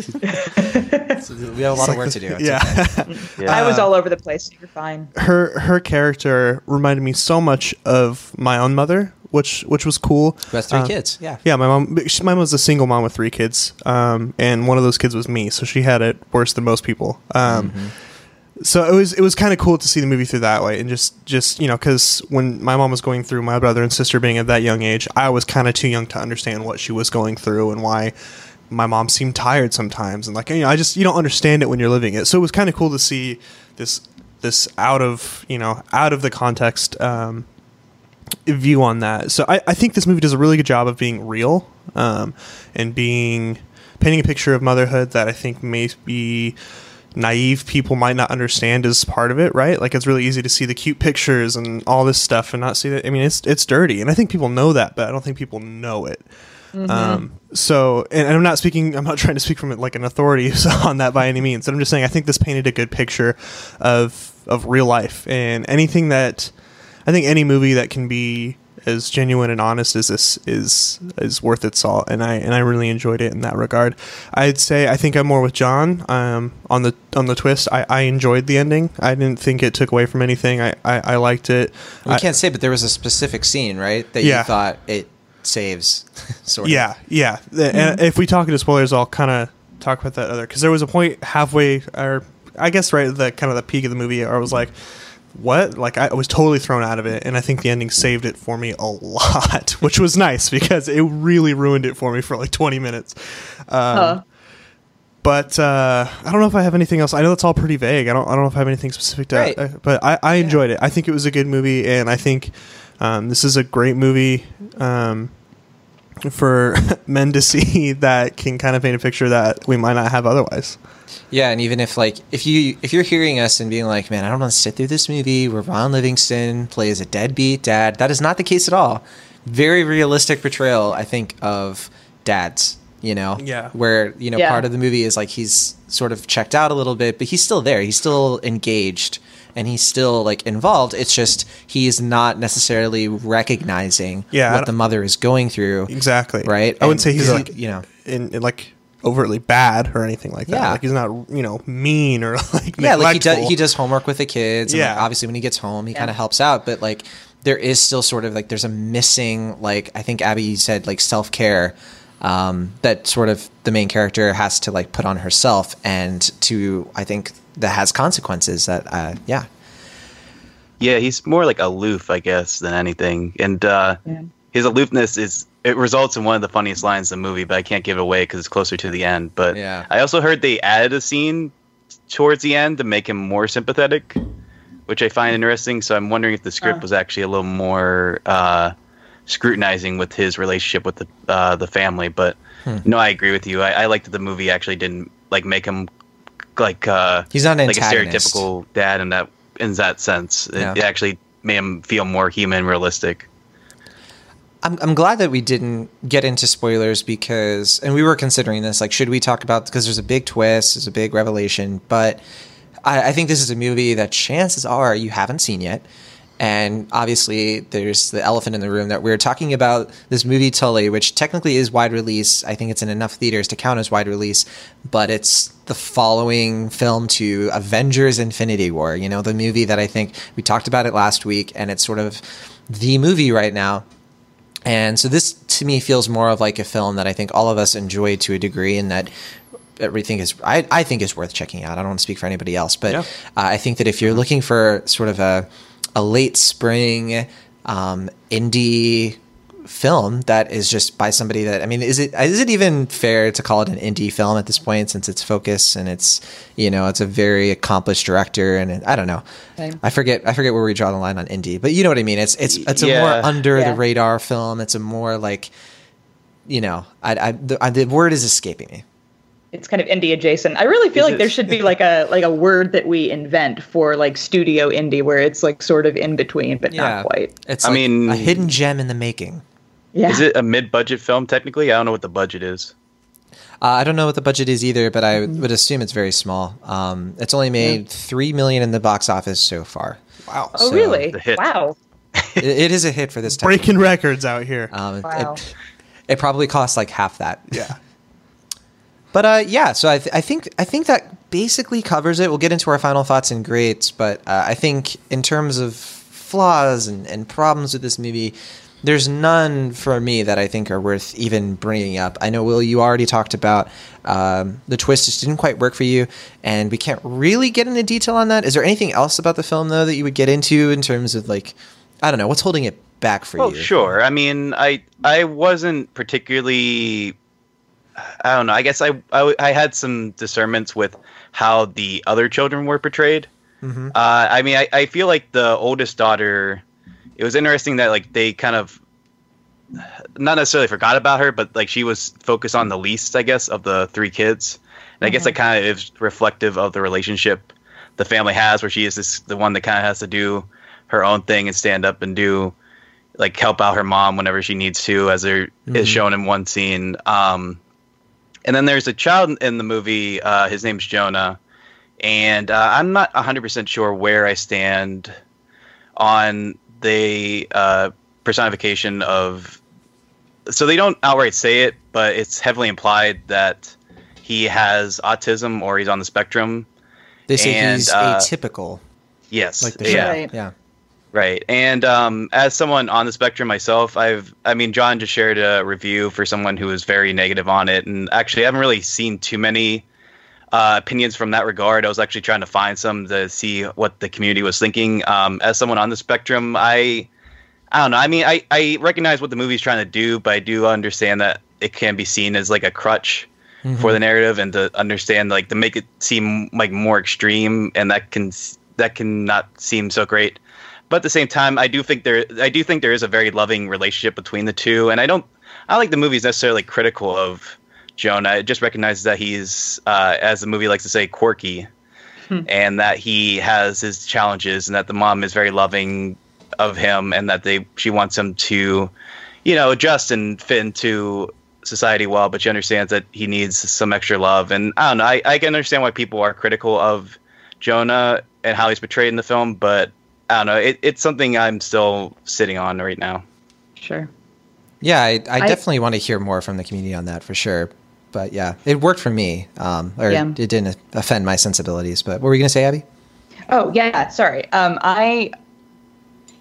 So we have a lot of work to do. It's yeah. Okay. yeah. I was all over the place. you're fine. Her her character reminded me so much of my own mother, which which was cool. Who has three um, kids? Yeah. Yeah, my mom. She, my mom was a single mom with three kids, um, and one of those kids was me. So she had it worse than most people. Um, mm-hmm so it was it was kind of cool to see the movie through that way and just just you know because when my mom was going through my brother and sister being at that young age i was kind of too young to understand what she was going through and why my mom seemed tired sometimes and like you know i just you don't understand it when you're living it so it was kind of cool to see this this out of you know out of the context um, view on that so I, I think this movie does a really good job of being real um, and being painting a picture of motherhood that i think may be naive people might not understand as part of it, right? Like it's really easy to see the cute pictures and all this stuff and not see that. I mean, it's it's dirty, and I think people know that, but I don't think people know it. Mm-hmm. Um, so, and, I'm not speaking, I'm not trying to speak from like an authority on that by any means. But I'm just saying, I think this painted a good picture of of real life and anything that I think any movie that can be as genuine and honest as this is is worth its salt, and I and I really enjoyed it in that regard. I'd say I think I'm more with John um, on the on the twist. I, I enjoyed the ending. I didn't think it took away from anything. I, I, I liked it. We I, can't say, but there was a specific scene, right, that yeah. you thought it saves. sort of. Yeah, yeah. The- And if we talk into spoilers, I'll kind of talk about that other because there was a point halfway, or I guess right at the kind of the peak of the movie, where I was like, "What?" Like I was totally thrown out of it, and I think the ending saved it for me a lot, which was nice because it really ruined it for me for like twenty minutes. Um, Huh. But uh, I don't know if I have anything else. I know that's all pretty vague. I don't. I don't know if I have anything specific to. Right. uh, but I, I enjoyed it. I think it was a good movie, and I think um, this is a great movie um, for men to see that can kind of paint a picture that we might not have otherwise. Yeah, and even if like if you if you're hearing us and being like, man, I don't want to sit through this movie where Ron Livingston plays a deadbeat dad, that is not the case at all. Very realistic portrayal, I think, of dads. You know, Yeah. where you know Yeah. part of the movie is like he's sort of checked out a little bit, but he's still there. He's still engaged and he's still like involved. It's just he is not necessarily recognizing Yeah, what the mother is going through. Exactly. Right. I wouldn't say he's like you know. in, in like overtly bad or anything like that. Yeah. Like he's not you know mean or like yeah, like he does he does homework with the kids. And like, Yeah. obviously when he gets home, he Yeah. kind of helps out, but like there is still sort of like there's a missing like I think Abby said like self care um, that sort of the main character has to like put on herself and to I think that has consequences that uh, yeah Yeah, he's more like aloof, I guess, than anything. And uh, Yeah. his aloofness is it results in one of the funniest lines in the movie, but I can't give it away because it's closer to the end. But Yeah. I also heard they added a scene towards the end to make him more sympathetic, which I find interesting. So I'm wondering if the script Huh. was actually a little more uh, scrutinizing with his relationship with the uh, the family. But Hmm. no, I agree with you. I, I like that the movie actually didn't like make him like uh, he's not an like a stereotypical dad in that in that sense. It, Yeah. it actually made him feel more human, realistic. I'm, I'm glad that we didn't get into spoilers because, and we were considering this, like, should we talk about, because there's a big twist, there's a big revelation, but I, I think this is a movie that chances are you haven't seen yet. And obviously, there's the elephant in the room that we're talking about this movie Tully, which technically is wide release. I think it's in enough theaters to count as wide release, but it's the following film to Avengers Infinity War, you know, the movie that I think we talked about it last week, and it's sort of the movie right now. And so this to me feels more of like a film that I think all of us enjoy to a degree and that everything is I, I think is worth checking out. I don't want to speak for anybody else, but Yeah. uh, I think that if you're looking for sort of a a late spring um, indie film that is just by somebody that I mean, is it is it even fair to call it an indie film at this point since it's focus and it's you know it's a very accomplished director and it, I don't know. Same. I forget I forget where we draw the line on indie, but you know what I mean. It's it's it's a Yeah. more under Yeah. the radar film. It's a more like you know I, I, the, I, the word is escaping me. It's kind of indie adjacent. I really feel Is like it- there should be like a like a word that we invent for like studio indie where it's like sort of in between but not quite. It's I like mean- a hidden gem in the making. Yeah. Is it a mid-budget film? Technically, I don't know what the budget is. Uh, I don't know what the budget is either, but I would assume it's very small. Um, it's only made three million in the box office so far. Wow. Oh so- really? Wow. it, it is a hit for this type. Breaking records out here. Um, Wow. it, it probably costs like half that. yeah. But uh, yeah, so I, th- I think I think that basically covers it. We'll get into our final thoughts and grades, but uh, I think in terms of flaws and, and problems with this movie, there's none for me that I think are worth even bringing up. I know Will, you already talked about um, the twist just didn't quite work for you, and we can't really get into detail on that. Is there anything else about the film though that you would get into in terms of like, I don't know, what's holding it back for Well, you? sure. I mean, I I wasn't particularly. I don't know. I guess I, I I had some discernments with how the other children were portrayed. Mhm. Uh, I mean, I, I feel like the oldest daughter. It was interesting that like they kind of not necessarily forgot about her, but like she was focused on the least, I guess, of the three kids. And I guess that kind of is reflective of the relationship the family has, where she is this the one that kind of has to do her own thing and stand up and do like help out her mom whenever she needs to, as there is Mhm. shown in one scene. Um, and then there's a child in the movie. Uh, his name's Jonah, and uh, I'm not 100% sure where I stand on the uh, personification of. So they don't outright say it, but it's heavily implied that he has autism or he's on the spectrum. They say And, he's uh, atypical, Yes, like the yeah. Right. Yeah. Right. And um, as someone on the spectrum myself, I've, I mean, Jon just shared a review for someone who was very negative on it. And actually, I haven't really seen too many uh, opinions from that regard. I was actually trying to find some to see what the community was thinking. Um, as someone on the spectrum, I, I don't know. I mean, I, I recognize what the movie's trying to do, but I do understand that it can be seen as like a crutch for the narrative and to understand like to make it seem like more extreme and that can that can not seem so great but at the same time i do think there i do think there is a very loving relationship between the two. And i don't i don't think the movie is necessarily critical of jonah it just recognizes that he's uh, as the movie likes to say quirky. And that he has his challenges and that the mom is very loving of him and that they she wants him to you know adjust and fit into society well. But she understands that he needs some extra love. And i don't know i, I can understand why people are critical of jonah and how he's portrayed in the film but i don't know it, it's something i'm still sitting on right now Sure. Yeah, I, I, I- definitely want to hear more from the community on that for sure. But yeah, it worked for me. Um, or Yeah. it didn't offend my sensibilities. But what were you going to say, Abby? Oh yeah, sorry. Um, I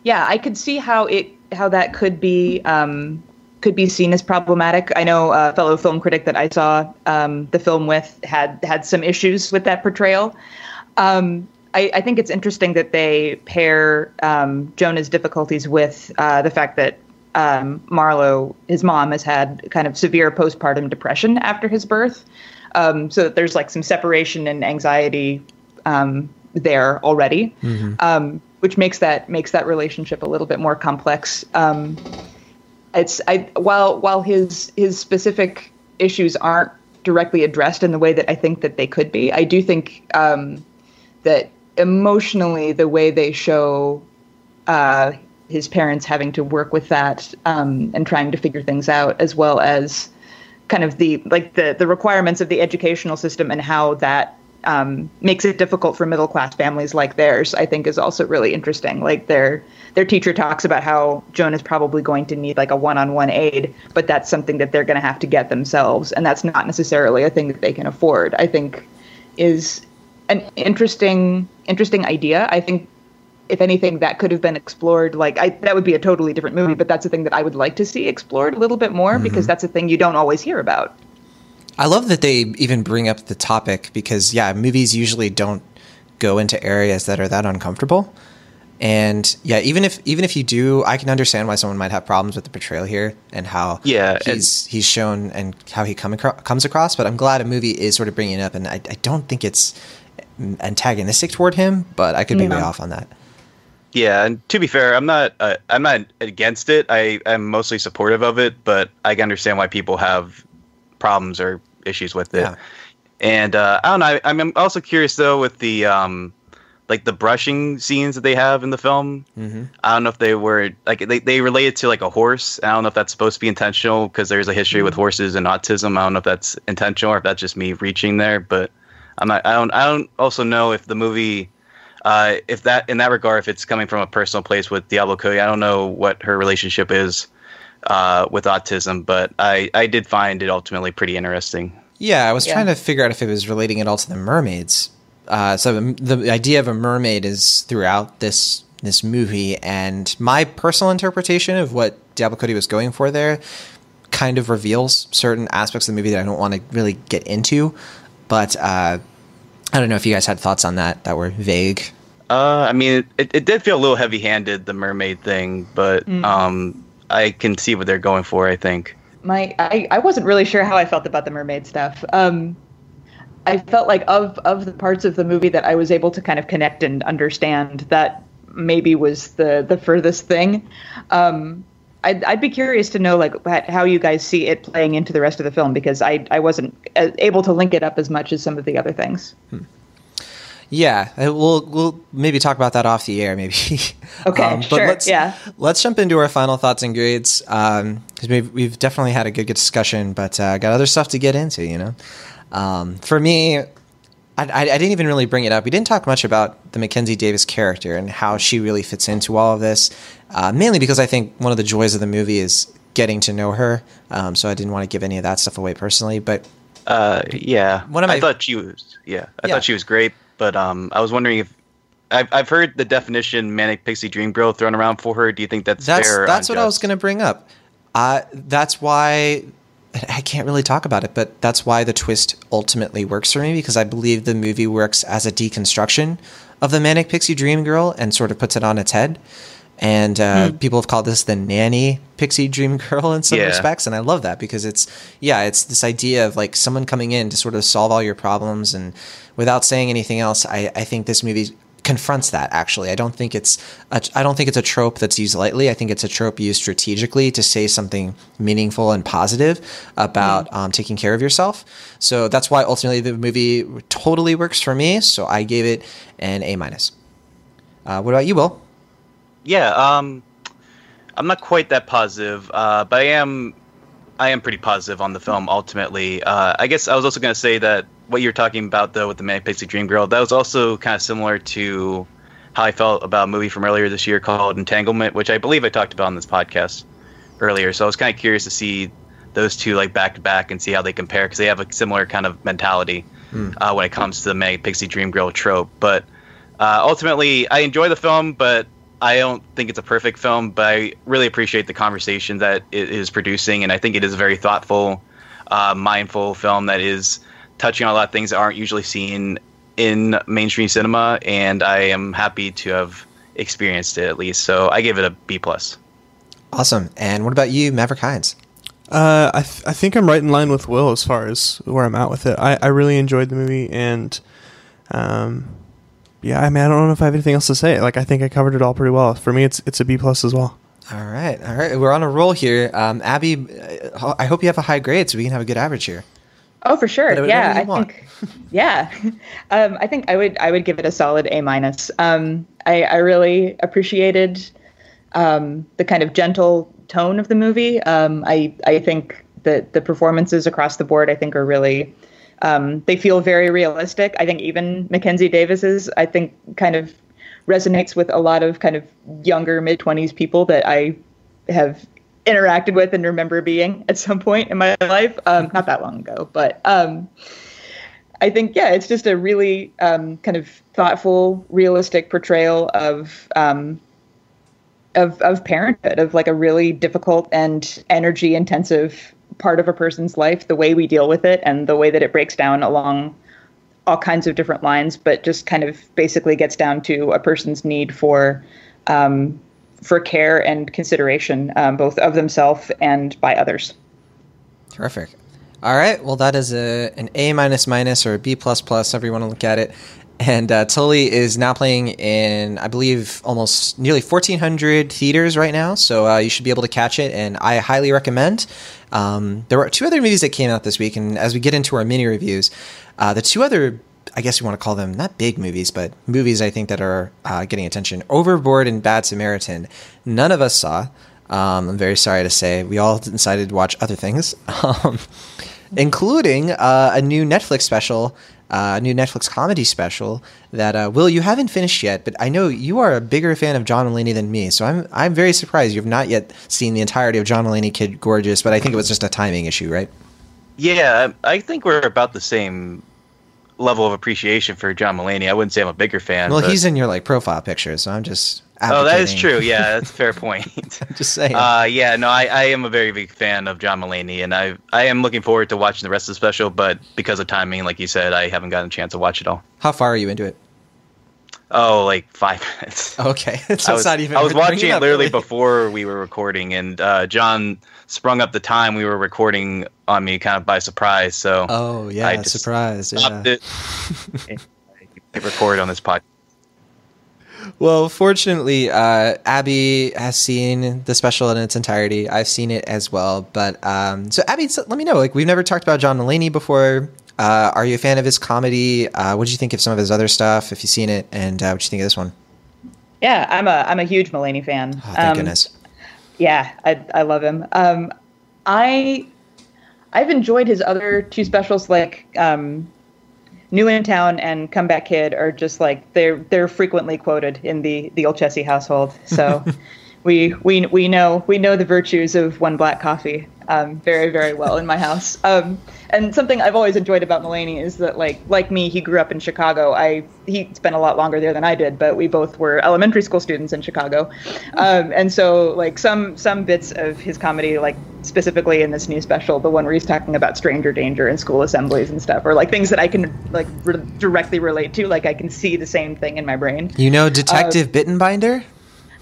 yeah, I could see how it how that could be um, could be seen as problematic. I know a fellow film critic that I saw um, the film with had had some issues with that portrayal. Um, I, I think it's interesting that they pair um, Jonah's difficulties with uh, the fact that um, Marlowe, his mom, has had kind of severe postpartum depression after his birth. Um, so that there's like some separation and anxiety um, there already, um, which makes that makes that relationship a little bit more complex. Um, it's I while while his his specific issues aren't directly addressed in the way that I think that they could be. I do think um, that emotionally the way they show uh, his parents having to work with that um, and trying to figure things out, as well as kind of the like the the requirements of the educational system and how that um, makes it difficult for middle class families like theirs, I think is also really interesting. Like their their teacher talks about how Joan is probably going to need like a one on one aid, but that's something that they're going to have to get themselves, and that's not necessarily a thing that they can afford. I think is an interesting interesting idea. I think if anything that could have been explored like I, that would be a totally different movie but that's a thing that i would like to see explored a little bit more mm-hmm. because that's a thing you don't always hear about I love that they even bring up the topic because yeah, movies usually don't go into areas that are that uncomfortable. And yeah, even if even if you do, I can understand why someone might have problems with the portrayal here and how Yeah, and- he's he's shown and how he come acro- comes across. But I'm glad a movie is sort of bringing it up, and I, I don't think it's antagonistic toward him, but I could be way off on that. Yeah, and to be fair, I'm not uh, I'm not against it. I am mostly supportive of it, but I can understand why people have problems or issues with it. Yeah. And uh, I don't know. I, I'm also curious though with the um, like the brushing scenes that they have in the film. Mm-hmm. I don't know if they were like they they relate it to like a horse. I don't know if that's supposed to be intentional because there's a history with horses and autism. I don't know if that's intentional or if that's just me reaching there. But I'm not. I don't. I don't also know if the movie uh, if that in that regard, if it's coming from a personal place with Diablo Cody, I don't know what her relationship is uh, with autism, but I, I did find it ultimately pretty interesting. Yeah, I was Yeah. trying to figure out if it was relating at all to the mermaids. Uh, so the, the idea of a mermaid is throughout this this movie, and my personal interpretation of what Diablo Cody was going for there kind of reveals certain aspects of the movie that I don't want to really get into. But uh, I don't know if you guys had thoughts on that that were vague. Uh, I mean, it, it did feel a little heavy-handed, the mermaid thing, but um, I can see what they're going for. I think. my I, I wasn't really sure how I felt about the mermaid stuff. Um, I felt like of of the parts of the movie that I was able to kind of connect and understand that maybe was the the furthest thing. Um, I'd, I'd be curious to know like how you guys see it playing into the rest of the film because I I wasn't uh, able to link it up as much as some of the other things. Yeah, uh, we'll we'll maybe talk about that off the air, maybe. Okay, sure, Let's, yeah. Let's jump into our final thoughts and grades because we've we've definitely had a good, good discussion, but uh, got other stuff to get into. You know, um, for me, I, I, I didn't even really bring it up. We didn't talk much about the Mackenzie Davis character and how she really fits into all of this. Uh, mainly because I think one of the joys of the movie is getting to know her. Um, so I didn't want to give any of that stuff away personally, but Uh, yeah. One of my- I thought she was. Yeah, I Yeah. thought she was great, but um, I was wondering if I've I've heard the definition manic pixie dream girl thrown around for her. Do you think that's That's that's what I was going to bring up. Uh, that's why I can't really talk about it, but that's why the twist ultimately works for me because I believe the movie works as a deconstruction of the manic pixie dream girl and sort of puts it on its head. And uh, people have called this the nanny pixie dream girl in some Yeah. respects, and I love that because it's yeah, it's this idea of like someone coming in to sort of solve all your problems, and without saying anything else, I, I think this movie confronts that actually. I don't think it's a, i don't think it's a trope that's used lightly. I think it's a trope used strategically to say something meaningful and positive about um, taking care of yourself. So that's why ultimately the movie totally works for me so i gave it an a minus. Uh, what about you will? Yeah, um, I'm not quite that positive, uh, but I am, I am pretty positive on the film. Ultimately, uh, I guess I was also going to say that what you're talking about though with the Manic Pixie Dream Girl, that was also kind of similar to how I felt about a movie from earlier this year called Entanglement, which I believe I talked about on this podcast earlier. So I was kind of curious to see those two like back to back and see how they compare because they have a similar kind of mentality uh, when it comes to the Manic Pixie Dream Girl trope. But uh, ultimately, I enjoy the film, but I don't think it's a perfect film. But I really appreciate the conversation that it is producing, and I think it is a very thoughtful, uh, mindful film that is touching on a lot of things that aren't usually seen in mainstream cinema. And I am happy to have experienced it at least. So I give it a B plus. awesome and what about you maverick hines Uh, I th- I think I'm right in line with Will as far as where I'm at with it. I, I really enjoyed the movie, and um, yeah, I mean, I don't know if I have anything else to say. Like, I think I covered it all pretty well. For me, it's it's a B plus as well. all right all right we're on a roll here um, abby uh, i hope you have a high grade so we can have a good average here Oh, for sure. Whatever yeah, you I want. think. Yeah, um, I think I would. I would give it a solid A minus. Um, I, I really appreciated um, the kind of gentle tone of the movie. Um, I I think that the performances across the board, I think, are really. Um, they feel very realistic. I think even Mackenzie Davis's, I think, kind of resonates with a lot of kind of younger mid twenties people that I have interacted with and remember being at some point in my life. Um, not that long ago, but um, I think yeah, it's just a really um, kind of thoughtful, realistic portrayal of um, of of parenthood, of like a really difficult and energy intensive part of a person's life, the way we deal with it, and the way that it breaks down along all kinds of different lines, but just kind of basically gets down to a person's need for um, for care and consideration, um, both of themselves and by others. Terrific. All right. Well, that is a an A minus minus or a B plus plus, however you want to look at it. And uh, Tully is now playing in, I believe, almost nearly 1,400 theaters right now. So uh, you should be able to catch it, and I highly recommend. Um, there were two other movies that came out this week, and as we get into our mini reviews, uh, the two other, I guess you want to call them not big movies, but movies I think that are uh, getting attention Overboard and Bad Samaritan. None of us saw. Um, I'm very sorry to say. We all decided to watch other things, um, including uh, a new Netflix special, a new Netflix comedy special that uh, Will you haven't finished yet, but I know you are a bigger fan of John Mulaney than me, so I'm I'm very surprised you have not yet seen the entirety of John Mulaney Kid Gorgeous. But I think it was just a timing issue, right? Yeah, I think we're about the same level of appreciation for John Mulaney. I wouldn't say I'm a bigger fan. Well, but- he's in your like profile picture, so I'm just. Oh, that is true. Yeah, that's a fair point. just saying. Uh, yeah, no, I, I am a very big fan of John Mulaney, and I I am looking forward to watching the rest of the special. But because of timing, like you said, I haven't gotten a chance to watch it all. How far are you into it? Oh, like five minutes. Okay, so I was, not even. I was watching it up, literally really. before we were recording, and uh, Jon sprung up the time we were recording on me kind of by surprise. So Oh yeah, I surprise! Yeah. it. record on this podcast. Well, fortunately, uh, Abby has seen the special in its entirety. I've seen it as well. But um, so, Abby, so let me know. Like, we've never talked about John Mulaney before. Uh, are you a fan of his comedy? Uh, what do you think of some of his other stuff? If you've seen it, and uh, what do you think of this one? Yeah, I'm a I'm a huge Mulaney fan. Oh, thank Um, goodness. Yeah, I I love him. Um, I I've enjoyed his other two specials, like um, New in Town and Comeback Kid, are just like they're they're frequently quoted in the the Olcese household. So we we we know we know the virtues of one black coffee um, very very well in my house. Um, and something I've always enjoyed about Mulaney is that like like me, he grew up in Chicago. I he spent a lot longer there than I did, but we both were elementary school students in Chicago. Um, and so like some some bits of his comedy, like specifically in this new special, the one where he's talking about stranger danger and school assemblies and stuff, or like things that I can like re- directly relate to. Like I can see the same thing in my brain. You know, Detective Bittenbinder.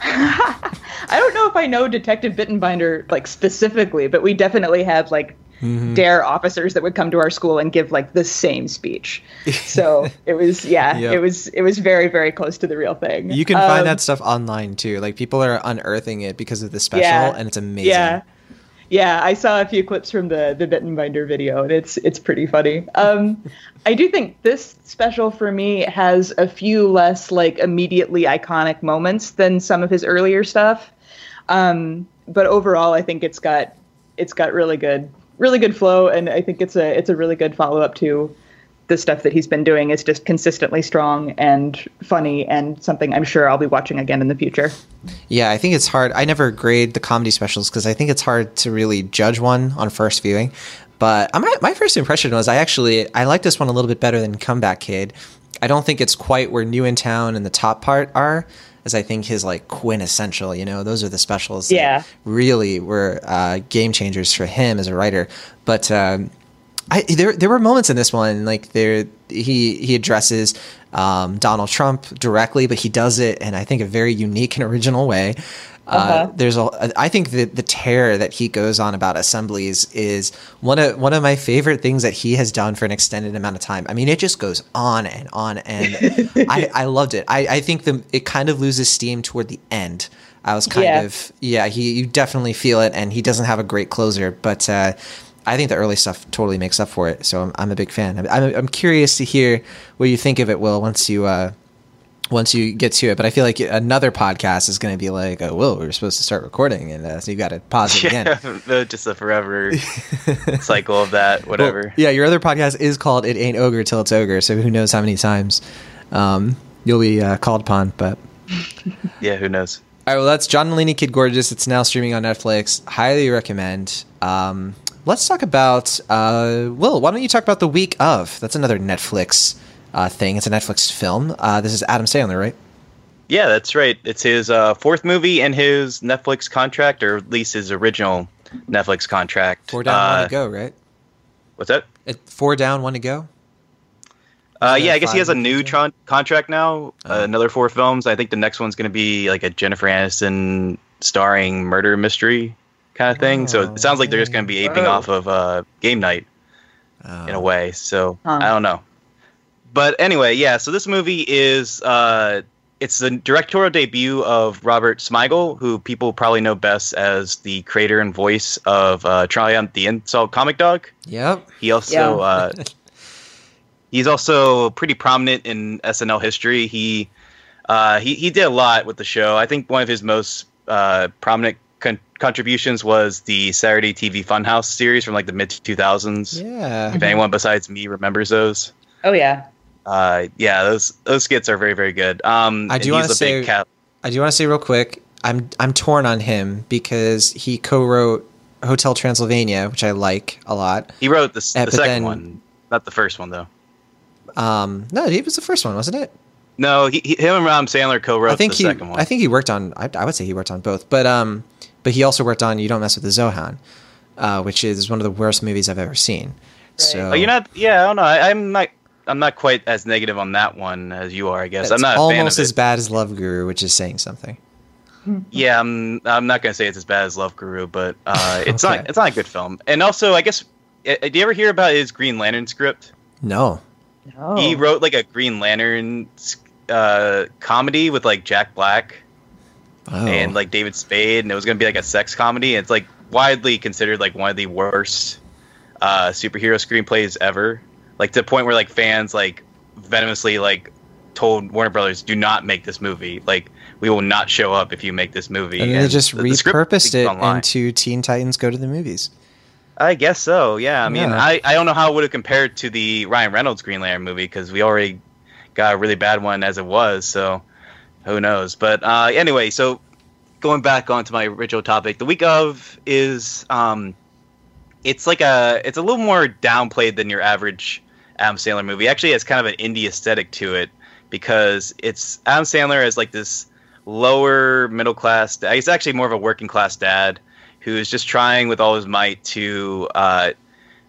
I don't know if I know Detective Bittenbinder like specifically, but we definitely had like Mm-hmm. dare officers that would come to our school and give like the same speech. So it was yeah, Yep. it was it was very very close to the real thing. You can find Um, that stuff online too. Like people are unearthing it because of the special, Yeah. and it's amazing. Yeah. Yeah, I saw a few clips from the the Bittenbinder video, and it's it's pretty funny. Um, I do think this special for me has a few less like immediately iconic moments than some of his earlier stuff, um, but overall, I think it's got it's got really good really good flow, and I think it's a it's a really good follow up to the stuff that he's been doing. is just consistently strong and funny, and something I'm sure I'll be watching again in the future. Yeah, I think it's hard. I never grade the comedy specials because I think it's hard to really judge one on first viewing. But uh, my, my first impression was I actually I like this one a little bit better than Comeback Kid. I don't think it's quite where New in Town and the top part are, as I think his like quintessential. You know, those are the specials. that Yeah. really were uh, game changers for him as a writer. But um, I, there there were moments in this one like there he he addresses um, Donald Trump directly, but he does it in I think a very unique and original way. Uh, Uh-huh. there's a I think the the tear that he goes on about assemblies is one of one of my favorite things that he has done for an extended amount of time. I mean, it just goes on and on, and I, I loved it. I, I think the it kind of loses steam toward the end. I was kind Yeah. of yeah. He you definitely feel it, and he doesn't have a great closer, but. Uh, I think the early stuff totally makes up for it, so I'm, I'm a big fan. I'm, I'm, I'm curious to hear what you think of it, Will, once you uh, once you get to it. But I feel like another podcast is going to be like, "Oh, Will, we were supposed to start recording," and uh, so you've got to pause it again. Just a forever cycle of that, whatever. Well, yeah, your other podcast is called "It Ain't Ogre Till It's Ogre," so who knows how many times um, you'll be uh, called upon. But Yeah, who knows? all right, well, that's John Mulaney, Kid Gorgeous. It's now streaming on Netflix. Highly recommend. Um, let's talk about uh, Will. Why don't you talk about the week of? That's another Netflix uh, thing. It's a Netflix film. Uh, this is Adam Sandler, right? Yeah, that's right. It's his uh, fourth movie in his Netflix contract, or at least his original Netflix contract. Four down, uh, one to go, right? What's that? It, four down, one to go. Uh, yeah, I guess he has a new tron- contract now. Uh, Oh. another four films. I think the next one's going to be like a Jennifer Aniston starring murder mystery kind of thing. so it sounds like they're just going to be aping Oh. off of uh, Game Night Oh. in a way. So Huh. I don't know. But anyway, yeah. So this movie is uh, it's the directorial debut of Robert Smigel, who people probably know best as the creator and voice of uh, Triumph the Insult Comic Dog. Yep. He also Yeah. uh, he's also pretty prominent in SNL history. He uh, he he did a lot with the show. I think one of his most uh, prominent con- contributions was the Saturday TV Funhouse series from like the mid two thousands. Yeah. If anyone besides me remembers those, Oh yeah. uh, yeah, those those skits are very very good. Um, I do wanna say- cat. I do want to say real quick, I'm I'm torn on him because he co-wrote Hotel Transylvania, which I like a lot. He wrote the, s- Yeah, the second then- one, not the first one though. Um, no, it was the first one, wasn't it? No, he, he, him and Rob Sandler co-wrote I think the he. second one. I think he worked on. I, I would say he worked on both, but um, but he also worked on You Don't Mess with the Zohan, uh, which is one of the worst movies I've ever seen. So Oh, you're not. Yeah, I don't know. I, I'm not. I'm not quite as negative on that one as you are. I guess It's I'm not a fan of almost it. as bad as Love Guru, which is saying something. Yeah, I'm. I'm not gonna say it's as bad as Love Guru, but uh, it's Okay. not. It's not a good film. And also, I guess. uh, Do you ever hear about his Green Lantern script? No. No. He wrote like a Green Lantern uh, comedy with like Jack Black Oh. and like David Spade, and it was gonna be like a sex comedy. It's like widely considered like one of the worst uh, superhero screenplays ever. Like to the point where like fans like venomously like told Warner Brothers, "Do not make this movie. Like we will not show up if you make this movie." and then they just the- the repurposed leaked it online. into Teen Titans Go to the Movies. I guess so. Yeah. I mean, Yeah. I, I don't know how it would have compared to the Ryan Reynolds Green Lantern movie because we already got a really bad one as it was. So who knows? But uh, anyway, so going back onto my original topic, the week of is um, it's like a it's a little more downplayed than your average Adam Sandler movie. Actually, it has kind of an indie aesthetic to it because it's Adam Sandler as like this lower middle class. He's actually more of a working class dad who is just trying with all his might to uh,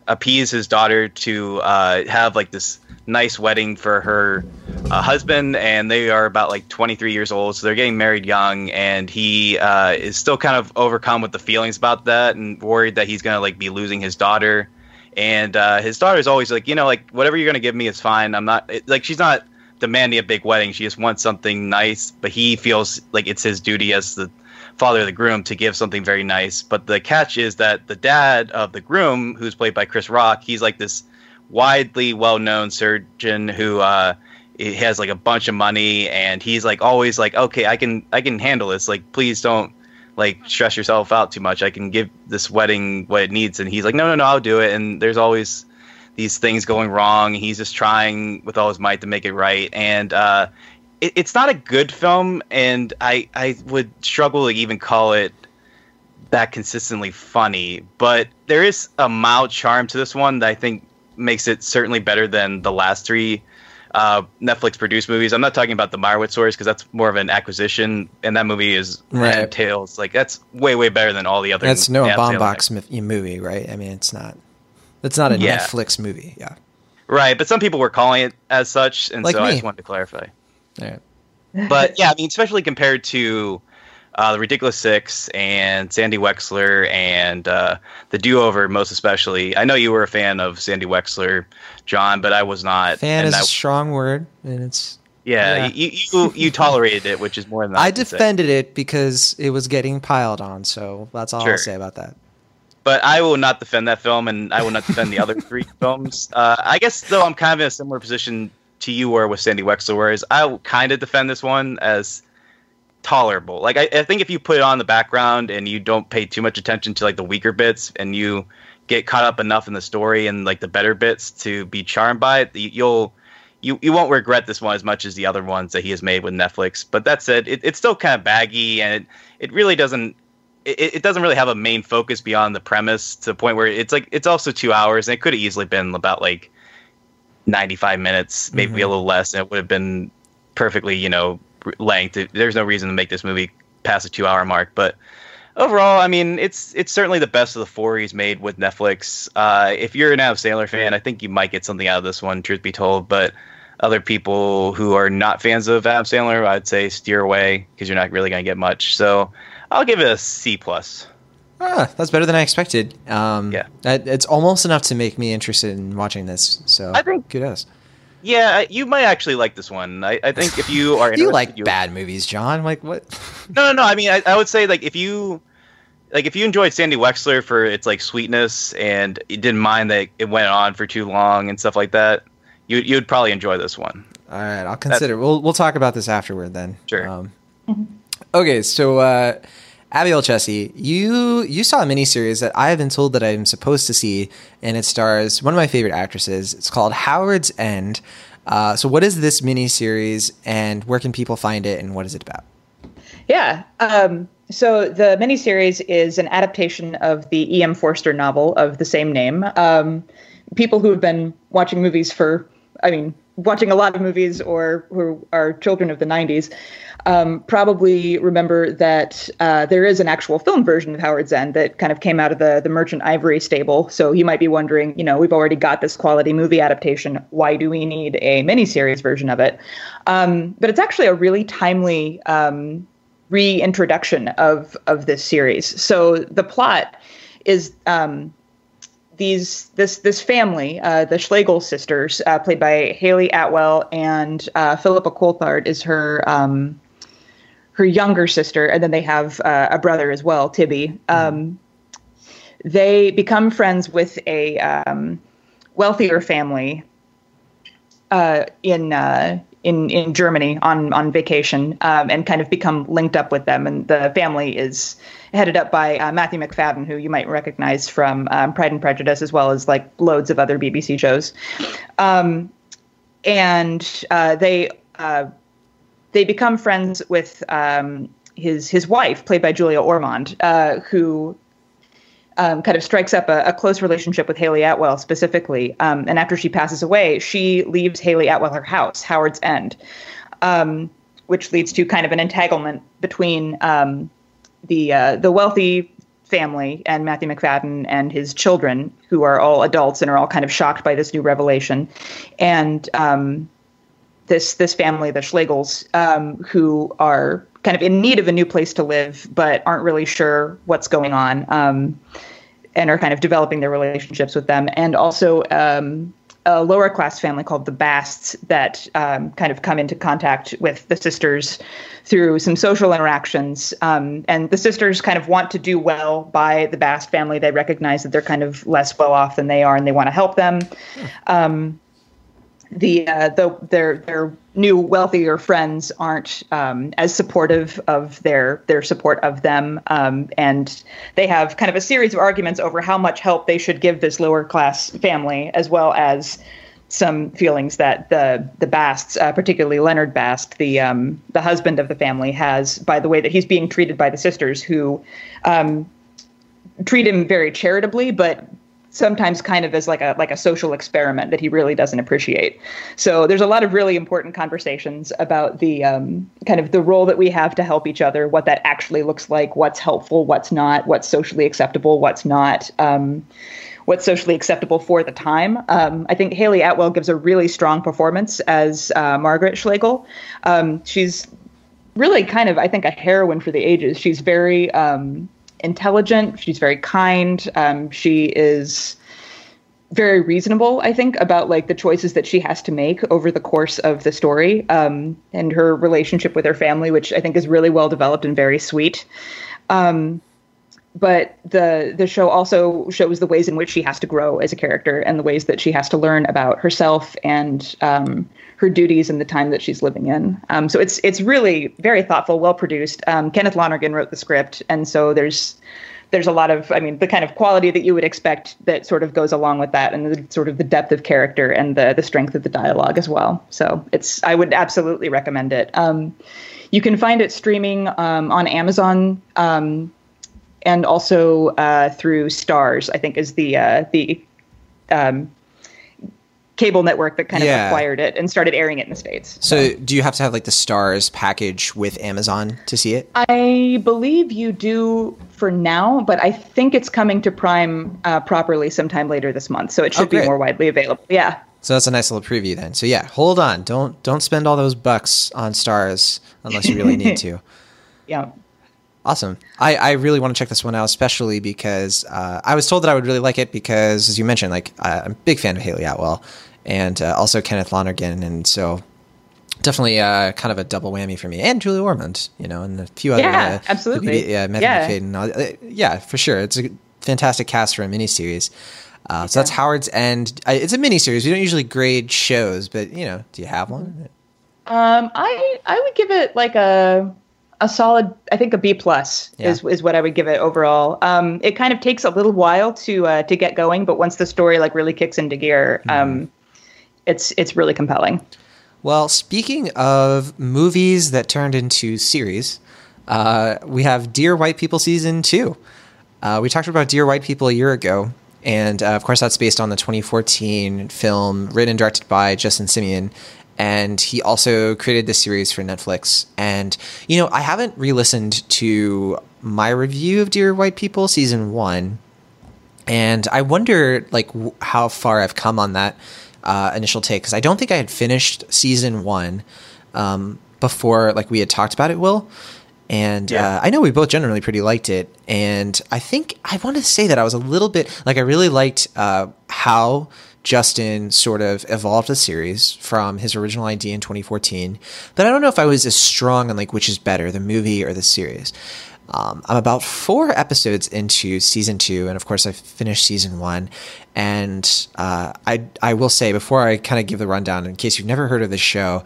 appease his daughter to uh, have like this nice wedding for her uh, husband, and they are about like 23 years old, so they're getting married young, and he uh, is still kind of overcome with the feelings about that and worried that he's gonna like be losing his daughter. And uh, his is always like, you know, like whatever you're gonna give me is fine. I'm not it, like she's not demanding a big wedding. She just wants something nice, but he feels like it's his duty as the father of the groom to give something very nice. But the catch is that the dad of the groom, who's played by Chris Rock, he's like this widely well-known surgeon who uh, has like a bunch of money, and he's like always like, okay, I can I can handle this. Like, please don't like stress yourself out too much. I can give this wedding what it needs. And he's like, no, no, no, I'll do it. And there's always these things going wrong. He's just trying with all his might to make it right. And uh, it, it's not a good film, and I I would struggle to even call it that consistently funny. But there is a mild charm to this one that I think makes it certainly better than the last three uh, Netflix produced movies. I'm not talking about the Meyerowitz stories because that's more of an acquisition, and that movie is Right. Tales. Like that's way way better than all the other. That's no bomb box movie, right? I mean, it's not. It's not a Yeah. Netflix movie. Yeah. Right, but some people were calling it as such, and Like so I just wanted to clarify. All right. But yeah, I mean, especially compared to uh, the Ridiculous Six and Sandy Wexler and uh, the Do Over, most especially. I know you were a fan of Sandy Wexler, Jon, but I was not. Fan and is I- a strong word, and it's. yeah, yeah. You, you you tolerated it, which is more than I say. defended it because it was getting piled on. So that's all I'll Sure. say about that. but I will not defend that film, and I will not defend the other three films. Uh, I guess though I'm kind of in a similar position to you were with Sandy Wexler, whereas I will kind of defend this one as tolerable. Like I, I think if you put it on the background and you don't pay too much attention to like the weaker bits, and you get caught up enough in the story and like the better bits to be charmed by it, you- you'll. You, you won't regret this one as much as the other ones that he has made with Netflix. But that said, it, it's still kind of baggy and it, it really doesn't it, it doesn't really have a main focus beyond the premise to the point where it's like it's also two hours and it could have easily been about like 95 minutes maybe mm-hmm. a little less and it would have been perfectly you know length there's no reason to make this movie past the two hour mark but overall i mean it's it's certainly the best of the four he's made with netflix uh, if you're an adam sandler fan i think you might get something out of this one truth be told but other people who are not fans of adam sandler i'd say steer away because you're not really going to get much so i'll give it a c plus Ah, that's better than I expected. Um, Yeah. that, it's almost enough to make me interested in watching this. So I think- kudos. Yeah, you might actually like this one. I, I think if you are You like you- bad movies, Jon? Like what? No, no, no. I mean, I, I would say like if you like if you enjoyed Sandy Wexler for its like sweetness and you didn't mind that it went on for too long and stuff like that, you you'd probably enjoy this one. All right, I'll consider. We'll we'll talk about this afterward then. Sure. Um, okay, so uh, Abigail Olcese, you you saw a miniseries that I have been told that I'm supposed to see, and it stars one of my favorite actresses. It's called Howard's End. Uh, so, what is this miniseries, and where can people find it, and what is it about? Yeah. Um, so the miniseries is an adaptation of the E.M. Forster novel of the same name. Um, people who have been watching movies for, I mean, watching a lot of movies or who are children of the 90s um, probably remember that uh, there is an actual film version of Howard's End that kind of came out of the, the Merchant Ivory stable. So you might be wondering, you know, we've already got this quality movie adaptation. Why do we need a miniseries version of it? Um, but it's actually a really timely um, reintroduction of of this series. So the plot is um, these this this family, uh, the Schlegel sisters, uh, played by Hayley Atwell and uh, Philippa Coulthard, is her um, her younger sister, and then they have uh, a brother as well, Tibby. Um, they become friends with a um, wealthier family uh, in uh, in in Germany on on vacation, um, and kind of become linked up with them. And the family is headed up by uh, Matthew Macfadyen, who you might recognize from um, Pride and Prejudice, as well as like loads of other BBC shows. Um, and uh, they uh, they become friends with um, his his wife, played by Julia Ormond, uh, who um, kind of strikes up a, a, close relationship with Hayley Atwell specifically. Um, and after she passes away, she leaves Hayley Atwell her house, Howard's End, um, which leads to kind of an entanglement between um, the uh, the wealthy family and Matthew Macfadyen and his children, who are all adults and are all kind of shocked by this new revelation, and um, this this family, the Schlegels, um, who are kind of in need of a new place to live, but aren't really sure what's going on, um, and are kind of developing their relationships with them, and also um, a lower class family called the Basts that um, kind of come into contact with the sisters through some social interactions. Um, and the sisters kind of want to do well by the Bast family. They recognize that they're kind of less well off than they are, and they want to help them. Um, the uh, the their their new wealthier friends aren't um, as supportive of their their support of them, um, and they have kind of a series of arguments over how much help they should give this lower class family, as well as some feelings that the the Basts, uh, particularly Leonard Bast, the um, the husband of the family, has by the way that he's being treated by the sisters, who um, treat him very charitably, but sometimes kind of as like a like a social experiment that he really doesn't appreciate. So there's a lot of really important conversations about the um, kind of the role that we have to help each other, what that actually looks like, what's helpful, what's not, what's socially acceptable, what's not. Um, what's socially acceptable for the time. Um, I think Hayley Atwell gives a really strong performance as uh, Margaret Schlegel. Um, she's really kind of, I think, a heroine for the ages. She's very um, intelligent. She's very kind. Um, she is very reasonable, I think, about like the choices that she has to make over the course of the story, um, and her relationship with her family, which I think is really well developed and very sweet. Um, but the the show also shows the ways in which she has to grow as a character and the ways that she has to learn about herself and um, her duties and the time that she's living in. Um, so it's it's really very thoughtful, well produced. Um, Kenneth Lonergan wrote the script, and so there's there's a lot of I mean the kind of quality that you would expect that sort of goes along with that, and the sort of the depth of character and the the strength of the dialogue as well. So it's I would absolutely recommend it. Um, you can find it streaming um, on Amazon um, and also uh, through Starz, I think is the uh, the um, cable network that kind of Yeah. acquired it and started airing it in the states. So, do you have to have like the Starz package with Amazon to see it? I believe you do for now, but I think it's coming to Prime uh, properly sometime later this month, so it should be more widely available. Yeah. So that's a nice little preview then. So yeah, hold on. Don't don't spend all those bucks on Starz unless you really need to. Yeah. Awesome. I, I really want to check this one out, especially because uh, I was told that I would really like it because, as you mentioned, like I'm a big fan of Hayley Atwell and uh, also Kenneth Lonergan, and so definitely uh, kind of a double whammy for me. And Julie Ormond, you know, and a few other Yeah, uh, absolutely. yeah, Matthew Yeah. Uh, yeah, for sure. It's a fantastic cast for a miniseries. Uh, so that's Howard's End. I, it's a miniseries. We don't usually grade shows, but you know, do you have one? Um, I I would give it like a a solid. I think a B plus Yeah. is is what I would give it overall. Um, it kind of takes a little while to uh, to get going, but once the story like really kicks into gear, um, it's it's really compelling. Well, speaking of movies that turned into series, uh, we have Dear White People season two. Uh, we talked about Dear White People a year ago, and uh, of course, that's based on the 2014 film written and directed by Justin Simien. And he also created this series for Netflix. And, you know, I haven't re listened to my review of Dear White People season one and I wonder like w- how far I've come on that uh, initial take because I don't think I had finished season one um, before like we had talked about it. Will and Yeah. uh, I know we both generally pretty liked it, and I think I want to say that I was a little bit like I really liked uh, how Justin sort of evolved the series from his original idea in 2014, but I don't know if I was as strong on like which is better, the movie or the series. Um, I'm about four episodes into season two, and of course, I finished season one. And uh, I I will say before I kind of give the rundown, in case you've never heard of this show,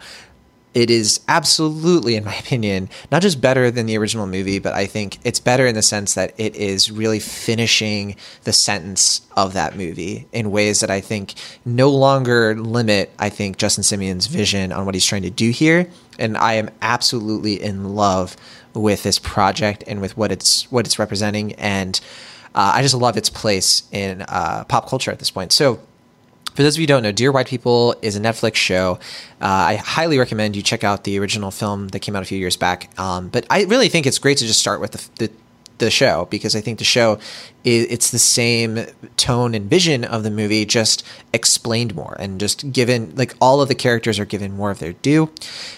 it is absolutely, in my opinion, not just better than the original movie, but I think it's better in the sense that it is really finishing the sentence of that movie in ways that I think no longer limit, I think, Justin Simien's vision on what he's trying to do here. and I am absolutely in love with this project and with what it's what it's representing, and uh, I just love its place in uh, pop culture at this point. So. For those of you who don't know, Dear White People is a Netflix show. Uh, I highly recommend you check out the original film that came out a few years back. Um, but I really think it's great to just start with the, the the show because I think the show it's the same tone and vision of the movie just explained more and just given like all of the characters are given more of their due.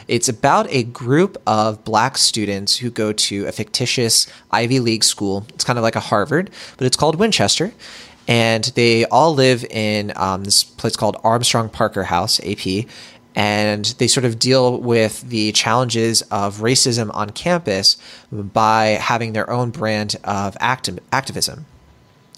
It's about a group of black students who go to a fictitious Ivy League school. It's kind of like a Harvard, but it's called Winchester and they all live in um, this place called Armstrong Parker House, AP, and they sort of deal with the challenges of racism on campus by having their own brand of acti- activism.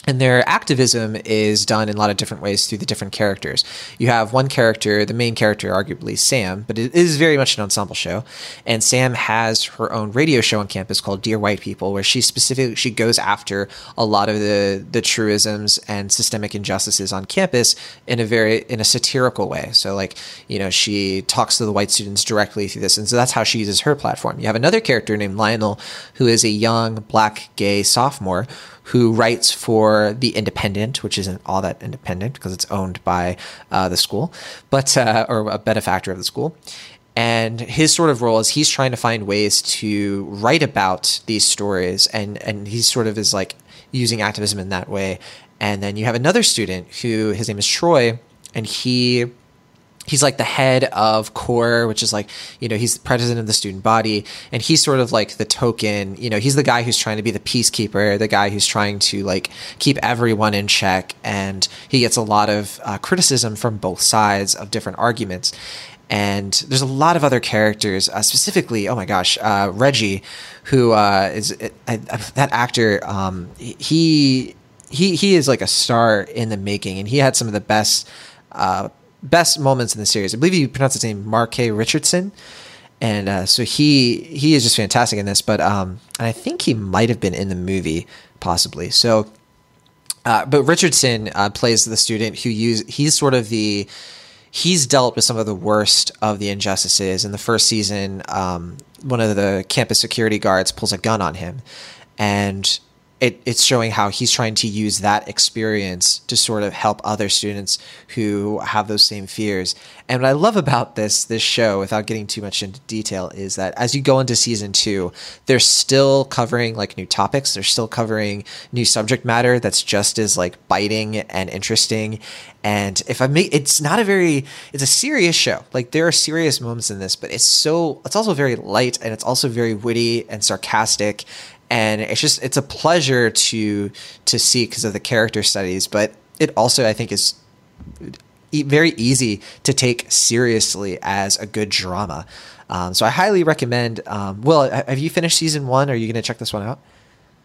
And their activism is done in a lot of different ways through the different characters. You have one character, the main character, arguably Sam, but it is very much an ensemble show. And Sam has her own radio show on campus called Dear White People, where she specifically she goes after a lot of the the truisms and systemic injustices on campus in a very in a satirical way. So like you know she talks to the white students directly through this, and so that's how she uses her platform. You have another character named Lionel, who is a young black gay sophomore who writes for The Independent, which isn't all that independent because it's owned by uh, the school, but uh, or a benefactor of the school. And his sort of role is he's trying to find ways to write about these stories, and and he sort of is like using activism in that way. And then you have another student who his name is Troy, and he he's like the head of core which is like you know he's the president of the student body and he's sort of like the token you know he's the guy who's trying to be the peacekeeper the guy who's trying to like keep everyone in check and he gets a lot of uh, criticism from both sides of different arguments. And there's a lot of other characters uh, specifically oh my gosh uh, reggie who uh, is that actor um, he he he is like a star in the making and he had some of the best uh, best moments in the series. I believe you pronounce his name Marque Richardson, and uh, so he he is just fantastic in this. But um, and I think he might have been in the movie possibly. So, uh, but Richardson uh, plays the student who use he's sort of the he's dealt with some of the worst of the injustices. In the first season, um, one of the campus security guards pulls a gun on him, and it, it's showing how he's trying to use that experience to sort of help other students who have those same fears. And what I love about this this show, without getting too much into detail, is that as you go into season two, they're still covering like new topics. They're still covering new subject matter that's just as like biting and interesting. And if I make, it's not a very, it's a serious show. Like there are serious moments in this, but it's so, it's also very light and it's also very witty and sarcastic and it's just it's a pleasure to to see because of the character studies but it also i think is very easy to take seriously as a good drama um, so i highly recommend um, will have you finished season one are you going to check this one out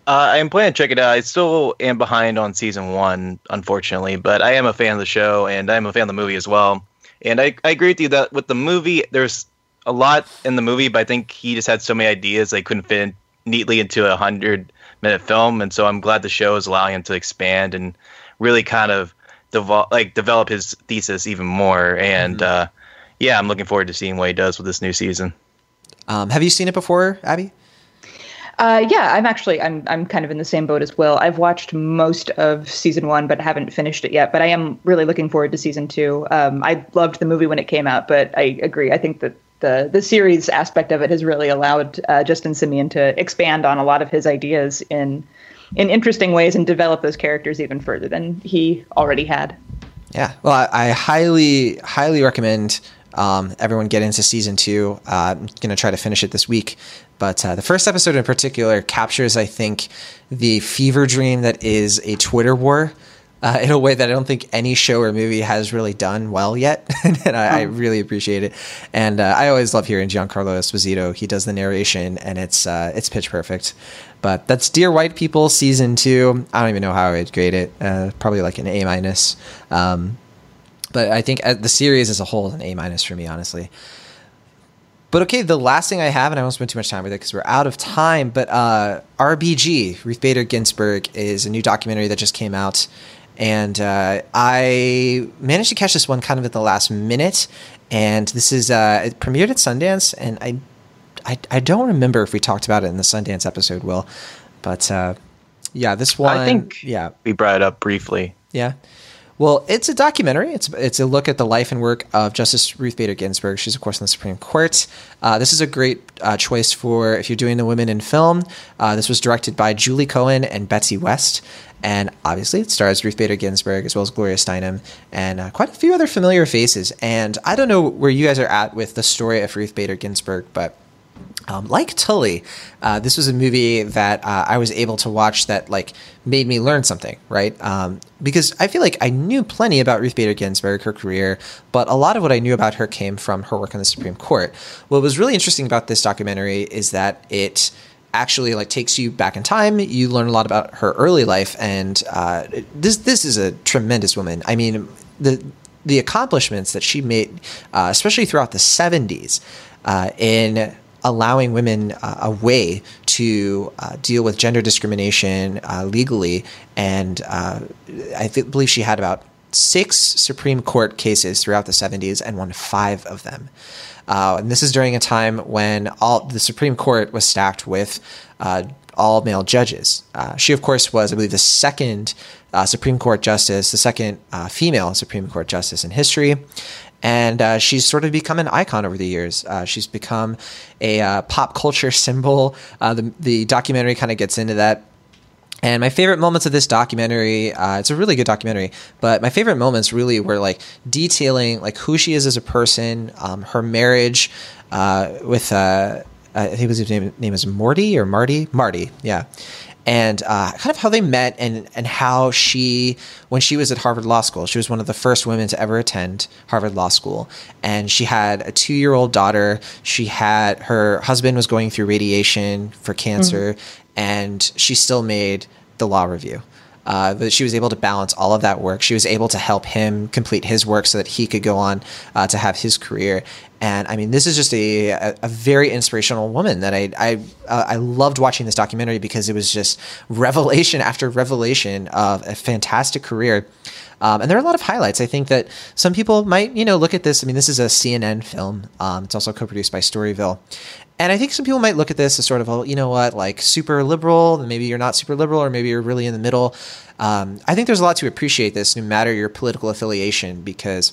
uh, I am planning to check it out. I still am behind on season one, unfortunately, but I am a fan of the show and I'm a fan of the movie as well. And I, I agree with you that with the movie, there's a lot in the movie, but I think he just had so many ideas they couldn't fit neatly into a hundred minute film, and so I'm glad the show is allowing him to expand and really kind of develop like develop his thesis even more. And mm-hmm. uh, yeah, I'm looking forward to seeing what he does with this new season. Um, have you seen it before, Abby? Uh, yeah, I'm actually I'm I'm kind of in the same boat as Will. I've watched most of season one, but haven't finished it yet. But I am really looking forward to season two. Um, I loved the movie when it came out, but I agree. I think that the the series aspect of it has really allowed uh, Justin Simien to expand on a lot of his ideas in in interesting ways and develop those characters even further than he already had. Yeah, well, I, I highly highly recommend um, everyone get into season two. Uh, I'm gonna try to finish it this week, but uh, the first episode in particular captures, I think, the fever dream that is a Twitter war uh, in a way that I don't think any show or movie has really done well yet, and I, I, oh. really appreciate it. And uh, I always love hearing Giancarlo Esposito. He does the narration, and it's uh, it's pitch perfect. But that's Dear White People season two. I don't even know how I would grade it. Uh, probably like an A minus. Um, but I think uh, the series as a whole is an A minus for me, honestly. But okay, the last thing I have, and I won't spend too much time with it because we're out of time. But uh, RBG, Ruth Bader Ginsburg, is a new documentary that just came out and uh, I managed to catch this one kind of at the last minute. And this is uh, it premiered at Sundance, and I, I, I don't remember if we talked about it in the Sundance episode, Will, but uh, yeah, this one. I think yeah, we brought it up briefly. yeah. Well, it's a documentary. It's it's a look at the life and work of Justice Ruth Bader Ginsburg. She's of course in the Supreme Court. Uh, this is a great uh, choice for if you're doing the women in film. Uh, this was directed by Julie Cohen and Betsy West, and obviously it stars Ruth Bader Ginsburg as well as Gloria Steinem and uh, quite a few other familiar faces. And I don't know where you guys are at with the story of Ruth Bader Ginsburg, but um, like Tully, uh, this was a movie that uh, I was able to watch that like made me learn something, right? Um, because I feel like I knew plenty about Ruth Bader Ginsburg, her career, but a lot of what I knew about her came from her work on the Supreme Court. What was really interesting about this documentary is that it actually like takes you back in time. You learn a lot about her early life, and uh, this this is a tremendous woman. I mean, the the accomplishments that she made, uh, especially throughout the '70s, uh, in allowing women uh, a way to uh, deal with gender discrimination uh, legally. And uh, I th- believe she had about six Supreme Court cases throughout the 70s and won five of them. Uh, and this is during a time when all the Supreme Court was stacked with all male judges. she, of course, was, I believe, the second Supreme Court justice, the second female Supreme Court justice in history and uh, she's sort of become an icon over the years. Uh, she's become a uh, pop culture symbol. Uh, the, the documentary kind of gets into that. And my favorite moments of this documentary, uh, it's a really good documentary, but my favorite moments really were like detailing like who she is as a person, um, her marriage uh, with, I think his name, name is Morty or Marty? Marty, yeah and uh, kind of how they met and and how she when she was at Harvard Law School she was one of the first women to ever attend Harvard Law School. And she had a 2-year-old daughter. She had her husband was going through radiation for cancer mm-hmm. and she still made the law review uh, she was able to balance all of that work. She was able to help him complete his work so that he could go on uh, to have his career. And I mean, this is just a, a, a very inspirational woman that I I uh, I loved watching this documentary because it was just revelation after revelation of a fantastic career. Um, and there are a lot of highlights. I think that some people might, you know, look at this. I mean, this is a CNN film. Um, it's also co-produced by Storyville, and I think some people might look at this as sort of, a, you know what, like super liberal, maybe you're not super liberal, or maybe you're really in the middle. Um, I think there's a lot to appreciate this, no matter your political affiliation, because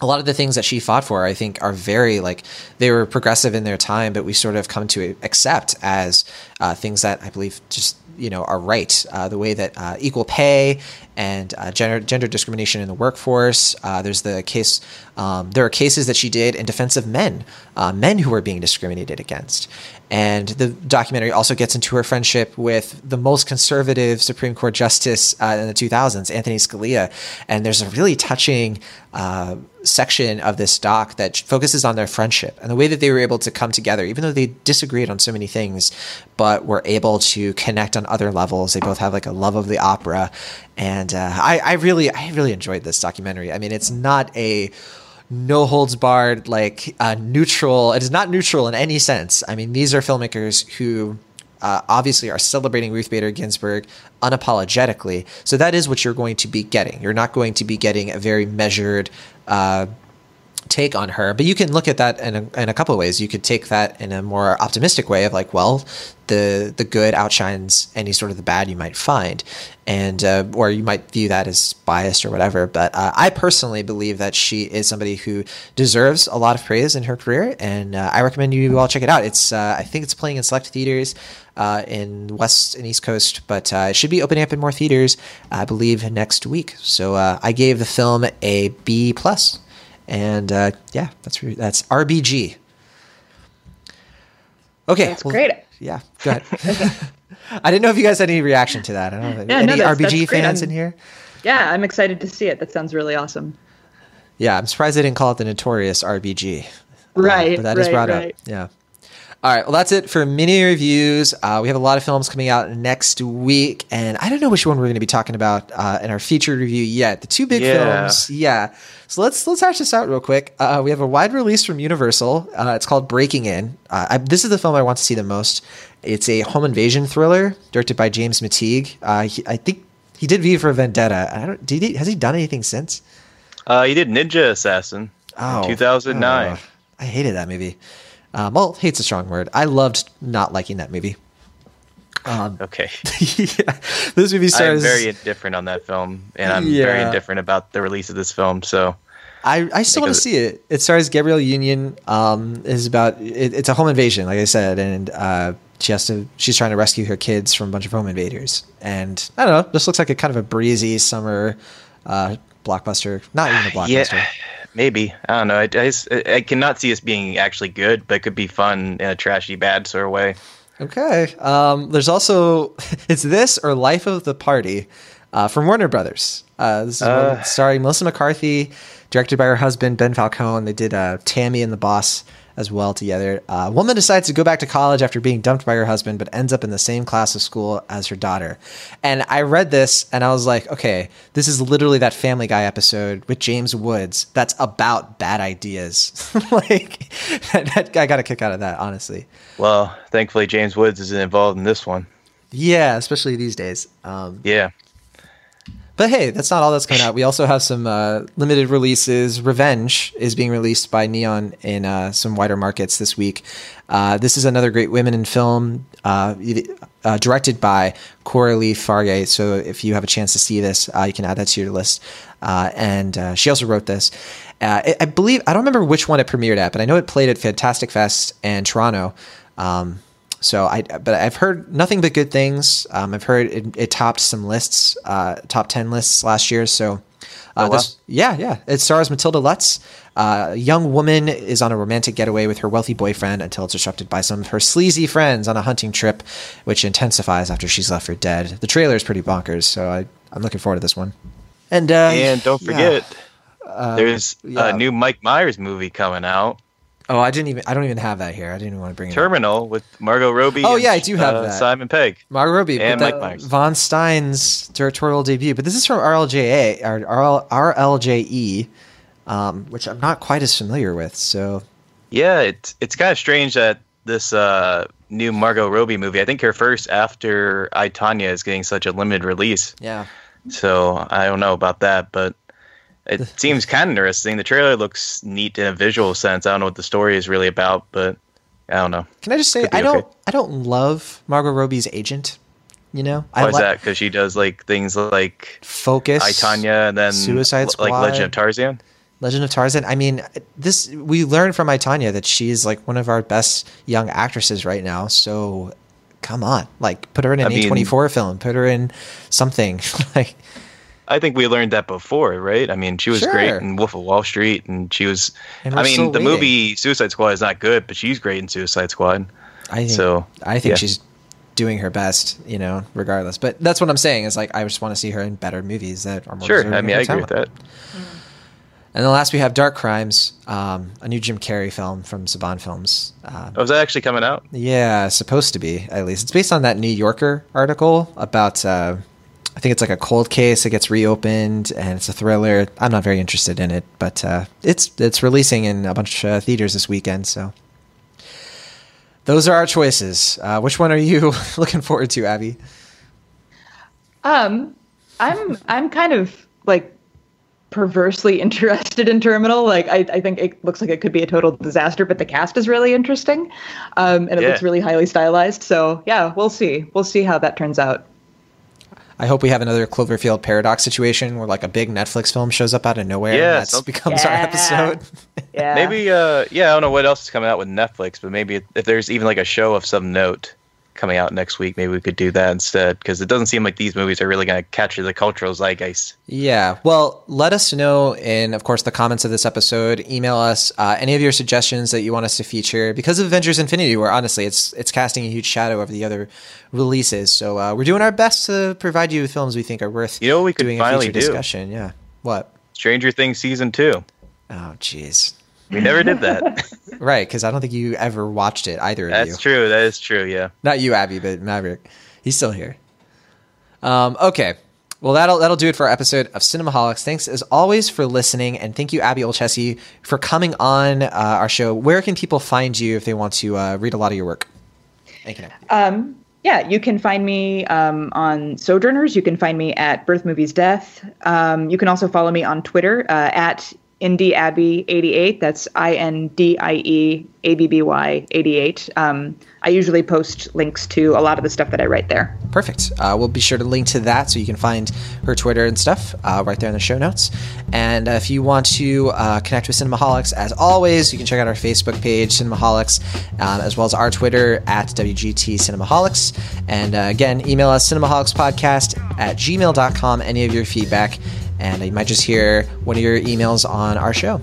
a lot of the things that she fought for, I think, are very like they were progressive in their time, but we sort of come to accept as uh, things that I believe just you know are right. Uh, the way that uh, equal pay and uh, gender gender discrimination in the workforce. Uh, there's the case. Um, there are cases that she did in defense of men, uh, men who were being discriminated against. And the documentary also gets into her friendship with the most conservative Supreme Court justice uh, in the 2000s, Anthony Scalia. And there's a really touching uh, section of this doc that focuses on their friendship and the way that they were able to come together, even though they disagreed on so many things, but were able to connect on other levels. They both have like a love of the opera and uh, I, I really I really enjoyed this documentary. I mean, it's not a no holds barred like uh, neutral. It is not neutral in any sense. I mean, these are filmmakers who. Uh, obviously, are celebrating Ruth Bader Ginsburg unapologetically. So that is what you're going to be getting. You're not going to be getting a very measured uh, take on her. But you can look at that in a, in a couple of ways. You could take that in a more optimistic way of like, well, the the good outshines any sort of the bad you might find, and uh, or you might view that as biased or whatever. But uh, I personally believe that she is somebody who deserves a lot of praise in her career, and uh, I recommend you all check it out. It's uh, I think it's playing in select theaters. Uh, in West and East Coast, but uh, it should be opening up in more theaters, I believe, next week. So I gave the film a B plus. And uh, yeah, that's that's RBG. Okay, that's well, great. Yeah, go ahead. I didn't know if you guys had any reaction to that. I don't know. Yeah, any no, that's, RBG that's fans I'm, in here? Yeah, I'm excited to see it. That sounds really awesome. Yeah, I'm surprised they didn't call it the notorious RBG. Right, uh, but that right, is brought right. up. Yeah. All right, well, that's it for mini reviews. Uh, we have a lot of films coming out next week, and I don't know which one we're going to be talking about uh, in our featured review yet. The two big yeah. films, yeah. So let's let's hash this out real quick. Uh, we have a wide release from Universal. Uh, it's called Breaking In. Uh, I, this is the film I want to see the most. It's a home invasion thriller directed by James McTeigue. Uh, he, I think he did V for Vendetta. I don't. Did he, has he done anything since? Uh, he did Ninja Assassin. Oh, in 2009. oh, I hated that movie. Um, well, hate's a strong word. I loved not liking that movie. Um, Okay. yeah, this movie stars. I'm very indifferent on that film, and I'm very indifferent about the release of this film. So I, I still want to see it. It stars Gabrielle Union. Um, is about it, it's a home invasion, like I said, and uh, she has to. She's trying to rescue her kids from a bunch of home invaders. And I don't know. This looks like a kind of a breezy summer uh, blockbuster. Not even a blockbuster. yeah, maybe I don't know. I, I, I cannot see us being actually good, but it could be fun in a trashy bad sort of way. Okay. Um, there's also it's this or Life of the Party uh, from Warner Brothers. Uh, this is Uh. starring Melissa McCarthy, directed by her husband Ben Falcone. They did uh, Tammy and the Boss as well together. Uh, a woman decides to go back to college after being dumped by her husband, but ends up in the same class of school as her daughter. And I read this and I was like, okay, this is literally that Family Guy episode with James Woods that's about bad ideas. like, that, I got a kick out of that, honestly. Well, thankfully James Woods isn't involved in this one. Yeah, especially these days. Um, Yeah. But hey, that's not all that's coming out. We also have some uh, limited releases. Revenge is being released by Neon in uh, some wider markets this week. Uh, this is another great women in film, uh, uh, directed by Coralie Fargeat. So if you have a chance to see this, uh, you can add that to your list. And she also wrote this. I, I believe I don't remember which one it premiered at, but I know it played at Fantastic Fest and Toronto. Um, so I, but I've heard nothing but good things. Um, I've heard it, it topped some lists, uh, top ten lists last year. So, uh, Oh, wow. this, yeah, yeah, it stars Matilda Lutz. Uh, a young woman is on a romantic getaway with her wealthy boyfriend until it's disrupted by some of her sleazy friends on a hunting trip, which intensifies after she's left for dead. The trailer is pretty bonkers, so I, I'm looking forward to this one. And uh, And don't yeah. forget, there's yeah. a new Mike Myers movie coming out, Oh, I didn't even. I don't even have that here. I didn't even want to bring it. up. Terminal, with Margot Robbie. Oh, yeah, I do have uh, that. Simon Pegg. Margot Robbie And Mike that- Myers. Vaughn Stein's directorial debut, but this is from RLJA or RL, RLJE, um, which I'm not quite as familiar with. So Yeah, it's it's kind of strange that this uh, new Margot Robbie movie. I think her first after I Tonya is getting such a limited release. yeah, So I don't know about that, but it seems kind of interesting. The trailer looks neat in a visual sense. I don't know what the story is really about, but I don't know. can I just say I don't okay. I don't love Margot Robbie's agent. You know, I Why is like that? Because she does like things like Focus, I Tonya and then Suicide l- like Legend of Tarzan. Legend of Tarzan. I mean, this we learned from I Tonya that she's like one of our best young actresses right now. So come on, like put her in an A24 film, put her in something like. I think we learned that before, right? I mean, she was great in Wolf of Wall Street, and she was. And I mean, the waiting. movie Suicide Squad is not good, but she's great in Suicide Squad. I think So, I think yeah. she's doing her best, you know, regardless. But that's what I'm saying is like I just want to see her in better movies that are more Sure, I mean, I agree with that. And then last we have Dark Crimes, um, a new Jim Carrey film from Saban Films. Uh, Oh, is that actually coming out? yeah, supposed to be at least. It's based on that New Yorker article about. Uh, I think it's like a cold case that gets reopened, and it's a thriller. I'm not very interested in it, but uh, it's it's releasing in a bunch of uh, theaters this weekend. So those are our choices. Uh, which one are you looking forward to, Abby? Um, I'm I'm kind of like perversely interested in Terminal. Like I, I think it looks like it could be a total disaster, but the cast is really interesting, um, and it Yeah. looks really highly stylized. So yeah, we'll see. We'll see how that turns out. I hope we have another Cloverfield paradox situation where like a big Netflix film shows up out of nowhere Yeah, and that some- becomes our episode. Yeah. Maybe, uh, yeah, I don't know what else is coming out with Netflix, but maybe if there's even like a show of some note coming out next week, maybe we could do that instead, because it doesn't seem like these movies are really going to capture the cultural zeitgeist. Yeah. Well, let us know in, of course, the comments of this episode. Email us uh, any of your suggestions that you want us to feature because of Avengers Infinity, where honestly, it's it's casting a huge shadow over the other releases. So uh, we're doing our best to provide you with films we think are worth You know we could doing finally a feature do? discussion. Yeah. What? Stranger Things season two. Oh, jeez. We never did that. Right, because I don't think you ever watched it either of you. That's true. That is true. Yeah. Not you, Abby, but Maverick. He's still here. Um, okay. Well, that'll that'll do it for our episode of Cinemaholics. Thanks as always for listening, and thank you, Abby Olcese, for coming on uh, our show. Where can people find you if they want to uh, read a lot of your work? Thank you. Um, Yeah, you can find me um, on Sojourners. You can find me at Birth Movies Death. Um, you can also follow me on Twitter uh, at Indie Abby 88. That's I N D I E A B B Y 88. Um, I usually post links to a lot of the stuff that I write there. Perfect. Uh, we'll be sure to link to that so you can find her Twitter and stuff uh, right there in the show notes. And uh, if you want to uh, connect with Cinemaholics, as always, you can check out our Facebook page, Cinemaholics, um, as well as our Twitter at WGT Cinemaholics. And uh, again, email us cinemaholicspodcast at gmail.com, any of your feedback and you might just hear one of your emails on our show.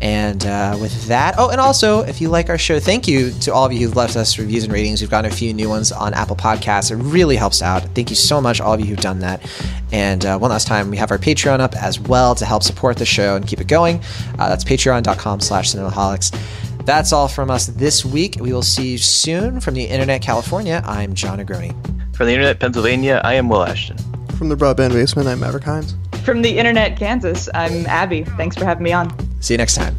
And uh, with that, oh, and also, if you like our show, thank you to all of you who've left us reviews and ratings. We've gotten a few new ones on Apple Podcasts. It really helps out. Thank you so much, all of you who've done that. And uh, one last time, we have our Patreon up as well to help support the show and keep it going. Uh, that's patreon.com slash cinemaholics. That's all from us this week. We will see you soon from the Internet California. I'm Jon Negroni. From the Internet Pennsylvania, I am Will Ashton. From the Broadband Basement, I'm Maverick Hines. From the Internet Kansas, I'm Abby. Thanks for having me on. See you next time.